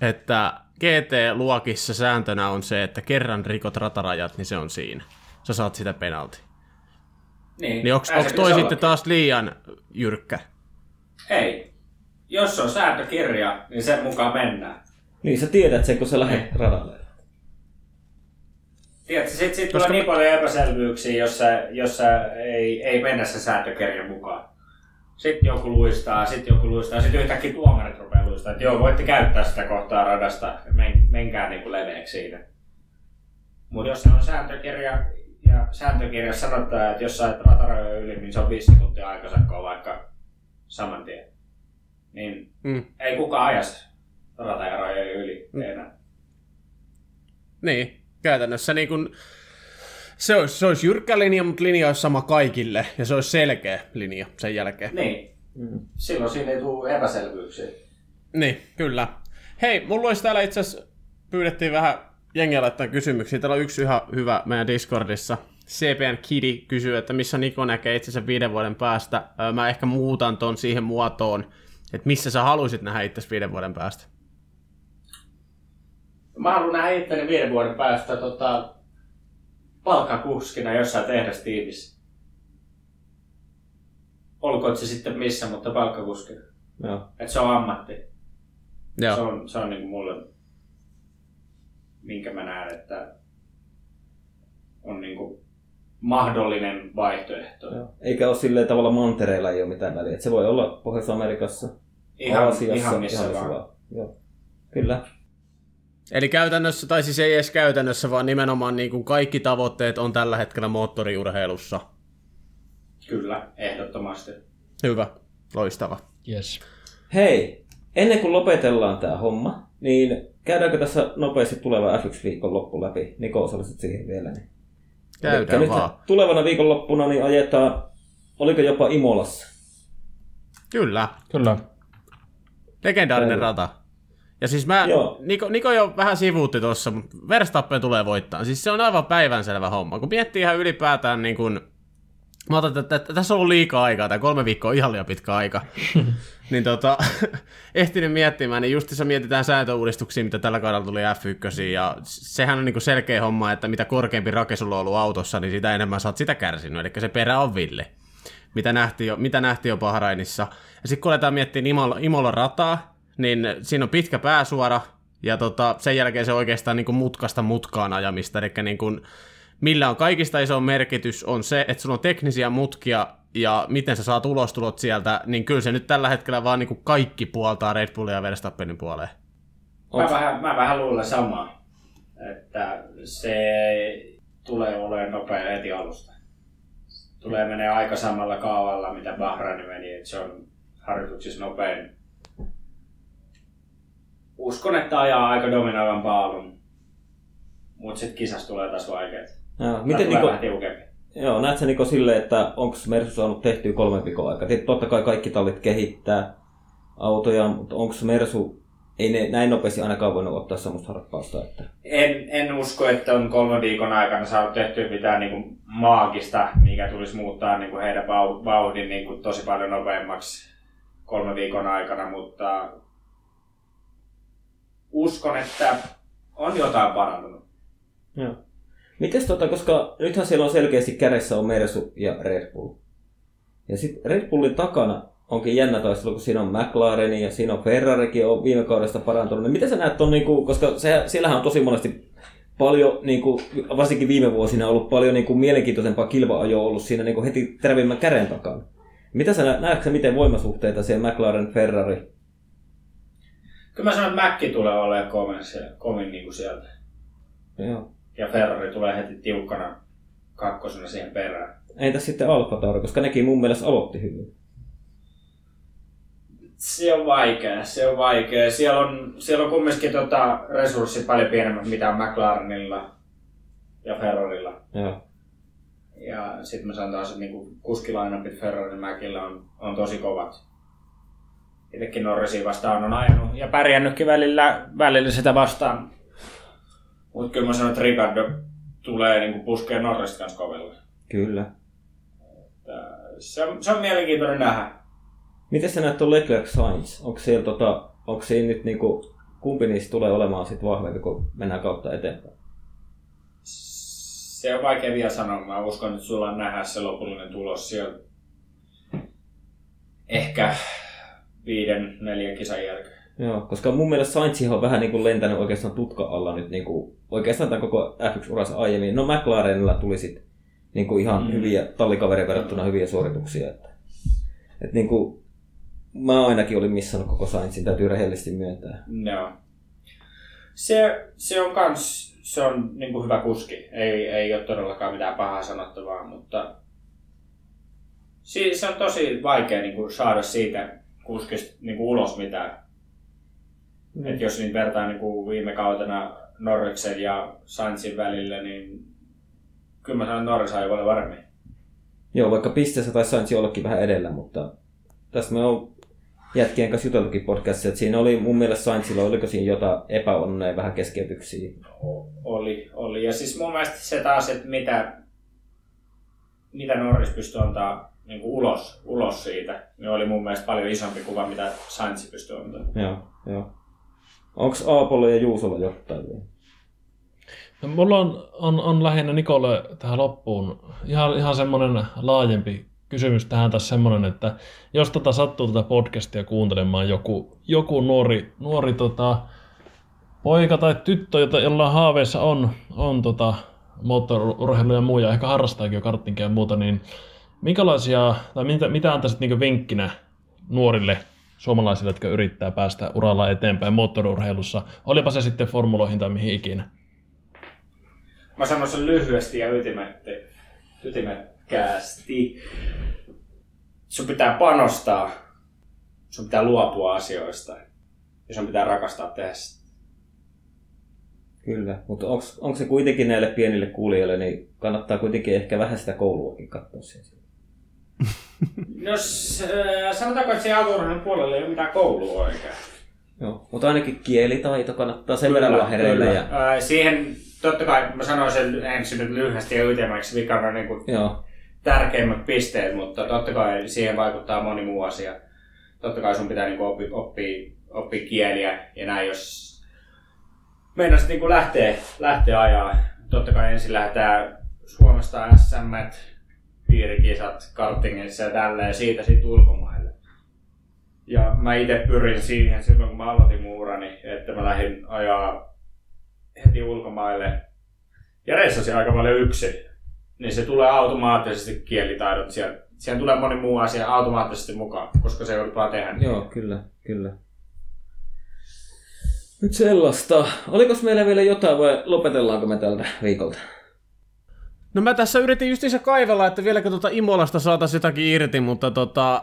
että GT-luokissa sääntönä on se, että kerran rikot ratarajat, niin se on siinä. Sä saat sitä penalti. Niin onks se toi pitäisi sitten ollakin. taas liian jyrkkä? Ei. Jos on sääntökirja, niin sen mukaan mennään. Niin sä tiedät sen, kun sä lähdet radalle. Tiedätkö, sit, sit Koska tulee niin paljon epäselvyyksiä, jos, sä, jos sä ei, ei mennä se sääntökirjan mukaan. Sitten joku luistaa, sitten joku luistaa, sitten yhtäkkiä tuomarit rupeaa luistaa, että joo, voitte käyttää sitä kohtaa radasta, men, menkää niinku leveäksi siinä. Mutta jos se on sääntökirja, ja sääntökirjassa sanotaan, että jos sä et ratarajoja yli, niin se on 5 sekuntia aikasakkoa vaikka saman tien. Niin Mm. ei kukaan aja ratajaroja yli Mm. enää. Niin, käytännössä niin kun, se, olisi, se olisi jyrkkä linja, mutta linja olisi sama kaikille, ja se olisi selkeä linja sen jälkeen. Niin, Mm. silloin siinä ei tule epäselvyyksiä. Niin, kyllä. Hei, mulla olisi täällä itse asiassa, pyydettiin vähän jengiä laittaa kysymyksiä. Täällä on yksi ihan hyvä meidän Discordissa. CPN Kidi kysyy, että missä Niko näkee itsensä viiden vuoden päästä. Mä ehkä muutan ton siihen muotoon, että missä sä haluaisit nähdä itsesi viiden vuoden päästä. Mä haluan nähdä itteni viiden vuoden päästä tota, palkkakuskina jossain tehdastiimissä. Olkoon se sitten missä, mutta palkkakuskina. Joo. Et se on ammatti. Joo. Se on, se on niinku mulle, minkä mä näen, että on niinku mahdollinen vaihtoehto. Joo. Eikä ole silleen tavalla mantereilla ei ole mitään väliä. Et se voi olla Pohjois-Amerikassa, Ihan, Aasiassa, ihan missä vaan. vaan. Joo. Kyllä. Eli käytännössä, tai siis ei edes käytännössä, vaan nimenomaan niin kuin kaikki tavoitteet on tällä hetkellä moottoriurheilussa. Kyllä, ehdottomasti. Hyvä, loistava. Yes. Hei, ennen kuin lopetellaan tämä homma, niin käydäänkö tässä nopeasti tuleva F1-viikon loppu läpi? Niko, osalliset siihen vielä. Niin. Elikkä Käydään nyt vaan. tulevana viikonloppuna niin ajetaan, oliko jopa Imolassa? Kyllä, Kyllä. legendaarinen Kyllä. rata. Ja siis mä, Joo. Niko, Niko jo vähän sivuutti tuossa, mutta Verstappen tulee voittaa. Siis se on aivan päivänselvä homma. Kun miettii ihan ylipäätään niin kun, mä otan, että, että tässä on ollut liikaa aikaa, tämä kolme viikkoa on ihan liian pitkä aika. niin tota, ehtinyt miettimään, niin justissa mietitään sääntöuudistuksia, mitä tällä kaudella tuli F1, ja sehän on niin selkeä homma, että mitä korkeampi rake sulla on ollut autossa, niin sitä enemmän oot sitä kärsinyt, eli se perä on ville mitä nähtiin jo, mitä nähtiin jo Bahrainissa. Ja sitten kun aletaan miettiä Imola, Imola rataa, niin siinä on pitkä pääsuora, ja tota, sen jälkeen se on oikeastaan niin kuin mutkasta mutkaan ajamista, eli niin kuin, millä on kaikista iso merkitys on se, että sulla on teknisiä mutkia, ja miten sä saat ulostulot sieltä, niin kyllä se nyt tällä hetkellä vaan niin kuin kaikki puoltaa Red Bullia ja Verstappenin puoleen. Mä vähän, mä vähän luulen samaa, että se tulee olemaan nopea heti alusta. Tulee menee aika samalla kaavalla, mitä Bahrain meni, että se on harjoituksissa nopein. Uskon, että ajaa aika dominoivan paalun, mutta sitten kisassa tulee taas vaikeet. Joo, Miten tiukempi. joo, näet sä Niko silleen, että onko Mersu saanut tehtyä kolme viikon aikaa? Tietysti Totta kai kaikki tallit kehittää autoja, mutta onko Mersu, ei ne näin nopeasti ainakaan voinut ottaa semmoista harppausta, että En, en usko, että on kolmen viikon aikana saanut tehtyä mitään niin kuin maagista, mikä tulisi muuttaa niin kuin heidän vau- vauhdin niin kuin tosi paljon nopeammaksi kolmen viikon aikana, mutta uskon, että on jotain parantunut. Joo. Mites tota, koska nythän siellä on selkeästi kädessä on Mersu ja Red Bull. Ja sitten Red Bullin takana onkin jännä taistelu, kun siinä on McLaren ja siinä on Ferrarikin on viime kaudesta parantunut. Niin miten sä näet ton, niinku, koska se, siellähän on tosi monesti paljon, niinku, varsinkin viime vuosina ollut paljon niinku, mielenkiintoisempaa kilva-ajoa ollut siinä niinku, heti terävimmän käden takana. Mitä sä nä- näetkö miten voimasuhteita siellä McLaren, Ferrari? Kyllä mä sanon, että Mäkki tulee olemaan kovin, siellä, kovin niin kuin sieltä. Joo. Ja Ferrari tulee heti tiukkana kakkosena siihen perään. Entäs sitten Alfa Tauri, koska nekin mun mielestä aloitti hyvin. Se on vaikea, se on vaikea. Siellä on, siellä on kumminkin tota, resurssit paljon pienemmät, mitä on McLarenilla ja Ferrarilla. Joo. Ja sitten mä sanon taas, että niinku kuskilainapit Ferrarin Mäkillä on, on tosi kovat. Itsekin Norrisia vastaan on ajanut ja pärjännytkin välillä, välillä sitä vastaan. Mutta kyllä mä sanon, että Ricardo tulee niinku puskea Norrista kanssa kovilla. Kyllä. Tää- Se on, se on mielenkiintoinen nähdä. Miten sä näet tuon Leclerc Sainz? Onko siellä tota, onko siinä nyt niinku, kumpi niistä tulee olemaan sit vahvempi, kun mennään kautta eteenpäin? Se on vaikea vielä sanoa. Mä uskon, että sulla on nähdä se lopullinen tulos siellä. Ehkä viiden, neljän kisan jälkeen. Joo, koska mun mielestä Sainz on vähän niin kuin lentänyt oikeastaan tutka alla nyt niin kuin, oikeastaan tämän koko F1-uransa aiemmin. No McLarenilla tuli sit niin kuin ihan Mm. hyviä, tallikaverin verrattuna hyviä suorituksia. Että, et niin kuin, mä ainakin olin missannut koko Sainzin, täytyy rehellisesti myöntää. Joo. Se, se on kans, se on niin kuin hyvä kuski. Ei, ei ole todellakaan mitään pahaa sanottavaa, mutta si- se on tosi vaikea niin kuin saada siitä kuskista niin kuin ulos mitään. Mm. Et jos niin vertaa niin kuin viime kautena Norriksen ja Sainzin välillä, niin kyllä mä sanon, että Norris ajoi paljon varmin. Joo, vaikka pisteessä tai Sainz ollakin vähän edellä, mutta tästä me on jätkien kanssa juteltukin podcastissa, että siinä oli mun mielestä Sainzilla, oliko siinä jotain epäonnea vähän keskeytyksiä. Oli, oli. Ja siis mun mielestä se taas, että mitä, mitä Norris pystyi antaa niin kuin ulos, ulos siitä, niin oli mun mielestä paljon isompi kuva, mitä Sainz pystyi antaa. Joo, joo. Onko Aapolla ja Juusolla jotain vielä? No, mulla on, on, on lähinnä Nikolle tähän loppuun ihan, ihan semmoinen laajempi kysymys tähän tässä semmoinen, että jos tota sattuu tätä podcastia kuuntelemaan joku, joku nuori, nuori tota, poika tai tyttö, jota, jolla haaveissa on, on tota, moottorurheilu ja muu, ja ehkä harrastaakin jo karttinkia ja muuta, niin minkälaisia, tai mitä, mitä antaisit niin vinkkinä nuorille suomalaisille, jotka yrittää päästä uralla eteenpäin moottorurheilussa, olipa se sitten formuloihin tai mihin ikinä? Mä sanon sen lyhyesti ja ytimekkäästi. Sun pitää panostaa, sun pitää luopua asioista ja sun pitää rakastaa tehdä sitä. Kyllä, mutta onko se kuitenkin näille pienille kuulijoille, niin kannattaa kuitenkin ehkä vähän sitä kouluakin katsoa siellä. No sanotaanko, että siinä autourheilun puolella ei ole mitään koulua oikein. Joo, mutta ainakin kielitaito kannattaa sen verran olla hereillä. Ja... Siihen totta kai mä sanoin sen ensin nyt lyhyesti ja ytimeksi, mikä on niin kuin Joo, tärkeimmät pisteet, mutta totta kai siihen vaikuttaa moni muu asia. Totta kai sun pitää niin kuin oppi, oppia, oppia kieliä ja näin, jos meinasit niin lähteä, lähteä ajaa. Totta kai ensin lähdetään Suomesta SM, piirikisat, kartingissa ja tälleen, siitä sitten ulkomaille. Ja mä itse pyrin siihen silloin, kun mä aloitin mun urani, että mä lähdin ajaa heti ulkomaille. Ja reissasin aika paljon yksin. Niin se tulee automaattisesti kielitaidot. Siellä, siihen tulee moni muu asia automaattisesti mukaan, koska se joudut vaan tehdä. joo, kyllä, kyllä. Nyt sellaista. Oliko meillä vielä jotain vai lopetellaanko me tältä viikolta? No mä tässä yritin justiinsa kaivella, että vieläkö tuota Imolasta saataisiin jotakin irti, mutta tota...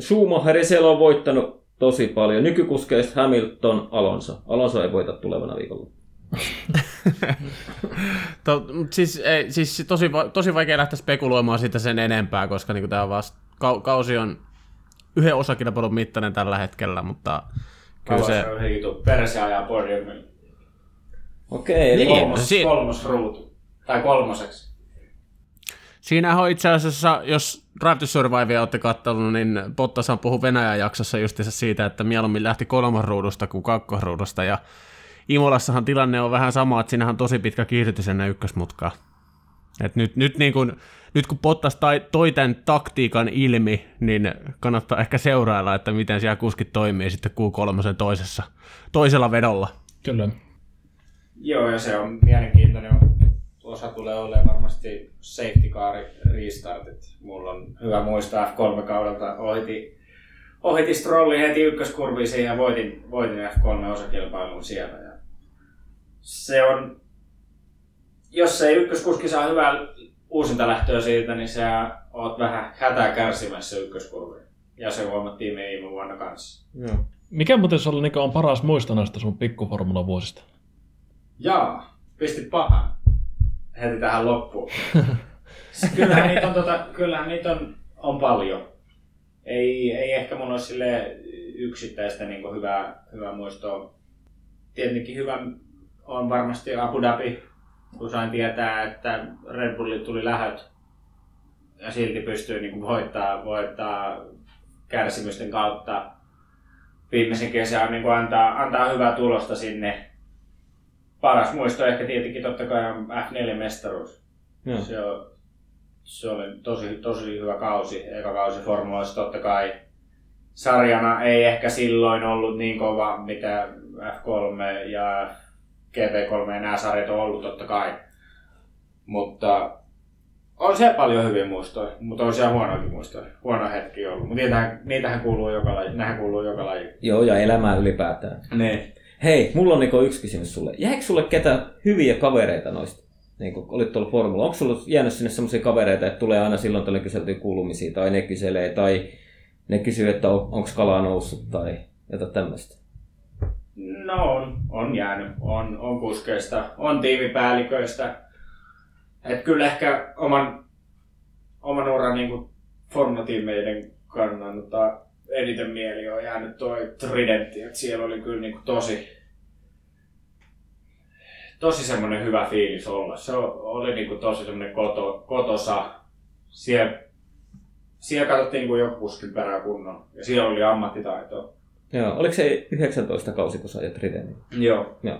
Schumacheri siellä on voittanut tosi paljon. Nykykuskeista Hamilton, Alonso. Alonso ei voita tulevana viikolla. To, siis, ei, siis tosi, tosi vaikea lähteä spekuloimaan sitä sen enempää, koska niin tämä vasta, kau, kausi on yhden osakilpailun mittainen tällä hetkellä, mutta kyllä se... Perse ajaa podiumilla. Okei, eli Niin. Kolmos, si- kolmos ruutu. Tai kolmoseksi. Siinä on itse asiassa, jos Drive to Survivea olette katsonut, niin Bottashan puhui Venäjän jaksossa justiinsa siitä, että mieluummin lähti kolmosruudusta kuin kakkosruudusta, ja Imolassahan tilanne on vähän sama, että siinähän on tosi pitkä kiihdytys ennen ykkösmutkaa. Et nyt, nyt, niin kun, nyt kun Bottas tai, toi tämän taktiikan ilmi, niin kannattaa ehkä seurailla, että miten siellä kuskit toimii sitten Q3 toisessa, toisella vedolla. Kyllä. Joo, ja se on mielenkiintoinen. Osa tulee olemaan varmasti safety car restartit. Mulla on hyvä muistaa F3-kaudelta. Ohiti, ohiti Strollin heti ykköskurviin siihen ja voitin, voitin F3-osakilpailun siellä. Ja se on, jos ei ykköskuski saa hyvää uusinta lähtöä siitä, niin sä oot vähän hätää kärsimässä ykköskurviin. Ja se huomattiin viime vuonna kanssa. Joo. Mikä muuten sulla on paras muisto näistä sun pikkuformula vuosista? Jaa, pisti pahan. Heti tähän loppuun. kyllähän niitä on, tota, kyllähän niitä on, on paljon. Ei, ei ehkä mun ole sille yksittäistä niin hyvää, hyvää muistoa. Tietenkin hyvä on varmasti Abu Dhabi, kun sain tietää, että Red Bulli tuli lähöt ja silti pystyy niin kuin voittaa, voittaa kärsimysten kautta viimeisen kesän niin kuin antaa, antaa hyvää tulosta sinne. Paras muisto ehkä tietenkin totta kai on F4-mestaruus. Joo. Se, on, se oli tosi, tosi hyvä kausi. Eka kausi formuloissa totta kai sarjana ei ehkä silloin ollut niin kova, mitä F3 ja GP3 ja nämä sarjat on ollut totta kai. Mutta on siellä paljon hyviä muistoja, mutta on siellä huonoakin muistoja. Huono hetki ollut. Mutta niitähän, niitähän kuuluu joka laji. Nämähän kuuluu joka laji. Joo, ja elämää ylipäätään. Niin. Hei, mulla on niinku yksi kysymys sulle. Jääkö sulle ketä hyviä kavereita noista? Niin kun olit tuolla formula. Onko sulla jäänyt sinne semmoisia kavereita, että tulee aina silloin tällöin kyseltyä kuulumisia, tai ne kyselee, tai ne kysyy, että on, onko kalaa noussut, tai jotain tämmöistä? No on, on jäänyt. On, on kuskeista, on tiimipäälliköistä. Et kyllä ehkä oman, oman uran niin formatiimeiden kannalta eniten mieli on jäänyt toi Tridentti. Et siellä oli kyllä niin tosi, tosi semmoinen hyvä fiilis olla. Se oli niin tosi semmoinen koto, kotosa. Siellä, siellä katsottiin kuin joku kuskin perää kunnon. Ja siellä oli ammattitaito. Joo, oliko se 19 kausi, kun sä ajat Ridenin? Joo. Joo.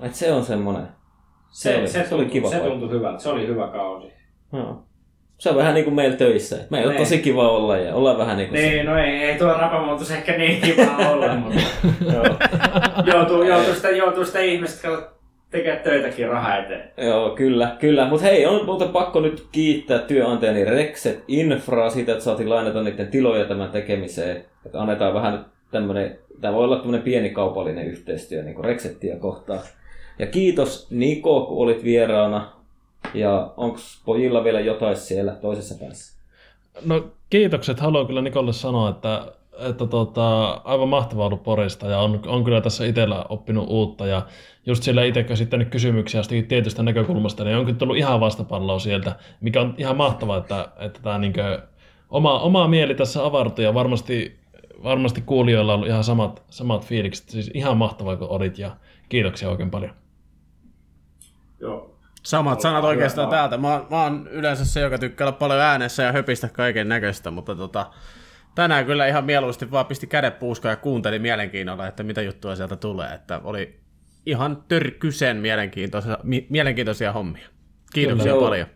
Et se on semmonen. Se, Se oli- se, se oli kiva Se tuntui hyvältä. Se oli hyvä kausi. Joo. Se on vähän niin kuin meillä töissä. et Meillä on Niin. tosi kiva olla ja ollaan vähän niin kuin Niin, no ei, ei tuo rapamuutos ehkä niin kiva olla, mutta Joo. joutuu, joutuu, sitä, joutuu sitä ihmistä tekemään töitäkin rahaa eteen. Joo, kyllä, kyllä. Mutta hei, on muuten pakko nyt kiittää työnantajani Rexet Infraa siitä, että saatiin lainata niiden tiloja tämän tekemiseen. Että annetaan vähän nyt tämmönen, tämä voi olla tämmönen pieni kaupallinen yhteistyö niin kuin Rexettiä kohtaan. Ja kiitos Niko, kun olit vieraana. Ja onko pojilla vielä jotain siellä toisessa päässä? No kiitokset. Haluan kyllä Nikolle sanoa, että, että tota, aivan mahtavaa ollut Porista ja on, on kyllä tässä itsellä oppinut uutta ja just siellä itse käsittänyt kysymyksiä jostakin tietystä näkökulmasta, niin on kyllä tullut ihan vastapalloa sieltä, mikä on ihan mahtavaa, että, että tämä niinkö, oma, oma mieli tässä avartui ja varmasti, varmasti kuulijoilla on ollut ihan samat, samat fiilikset. Siis ihan mahtavaa kun olit ja kiitoksia oikein paljon. Joo. Samat sanat oikeastaan Hyvä. täältä. Mä, oon- mä oon yleensä se, joka tykkää olla paljon äänessä ja höpistä kaiken näköistä, mutta tota, tänään kyllä ihan mieluusti vaan pisti kädet puuskaan ja kuunteli mielenkiinnolla, että mitä juttua sieltä tulee. Että oli ihan törkysen mielenkiintoisia, mi- mielenkiintoisia hommia. Kiitoksia Kyllä. paljon.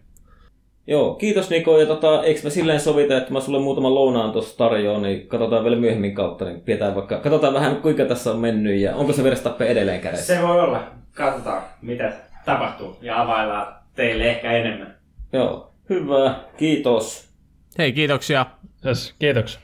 Joo, kiitos Niko. Ja tota, eikö me silleen sovita, että mä sulle muutaman lounaan tuossa tarjoan, niin katsotaan vielä myöhemmin kautta, niin pidetään vaikka, katsotaan vähän kuinka tässä on mennyt ja onko se Verstappen edelleen kädessä. Se voi olla. Katsotaan, mitä tapahtuu ja availlaan teille ehkä enemmän. Joo, hyvä, kiitos. Hei, kiitoksia. Yes, kiitoksia.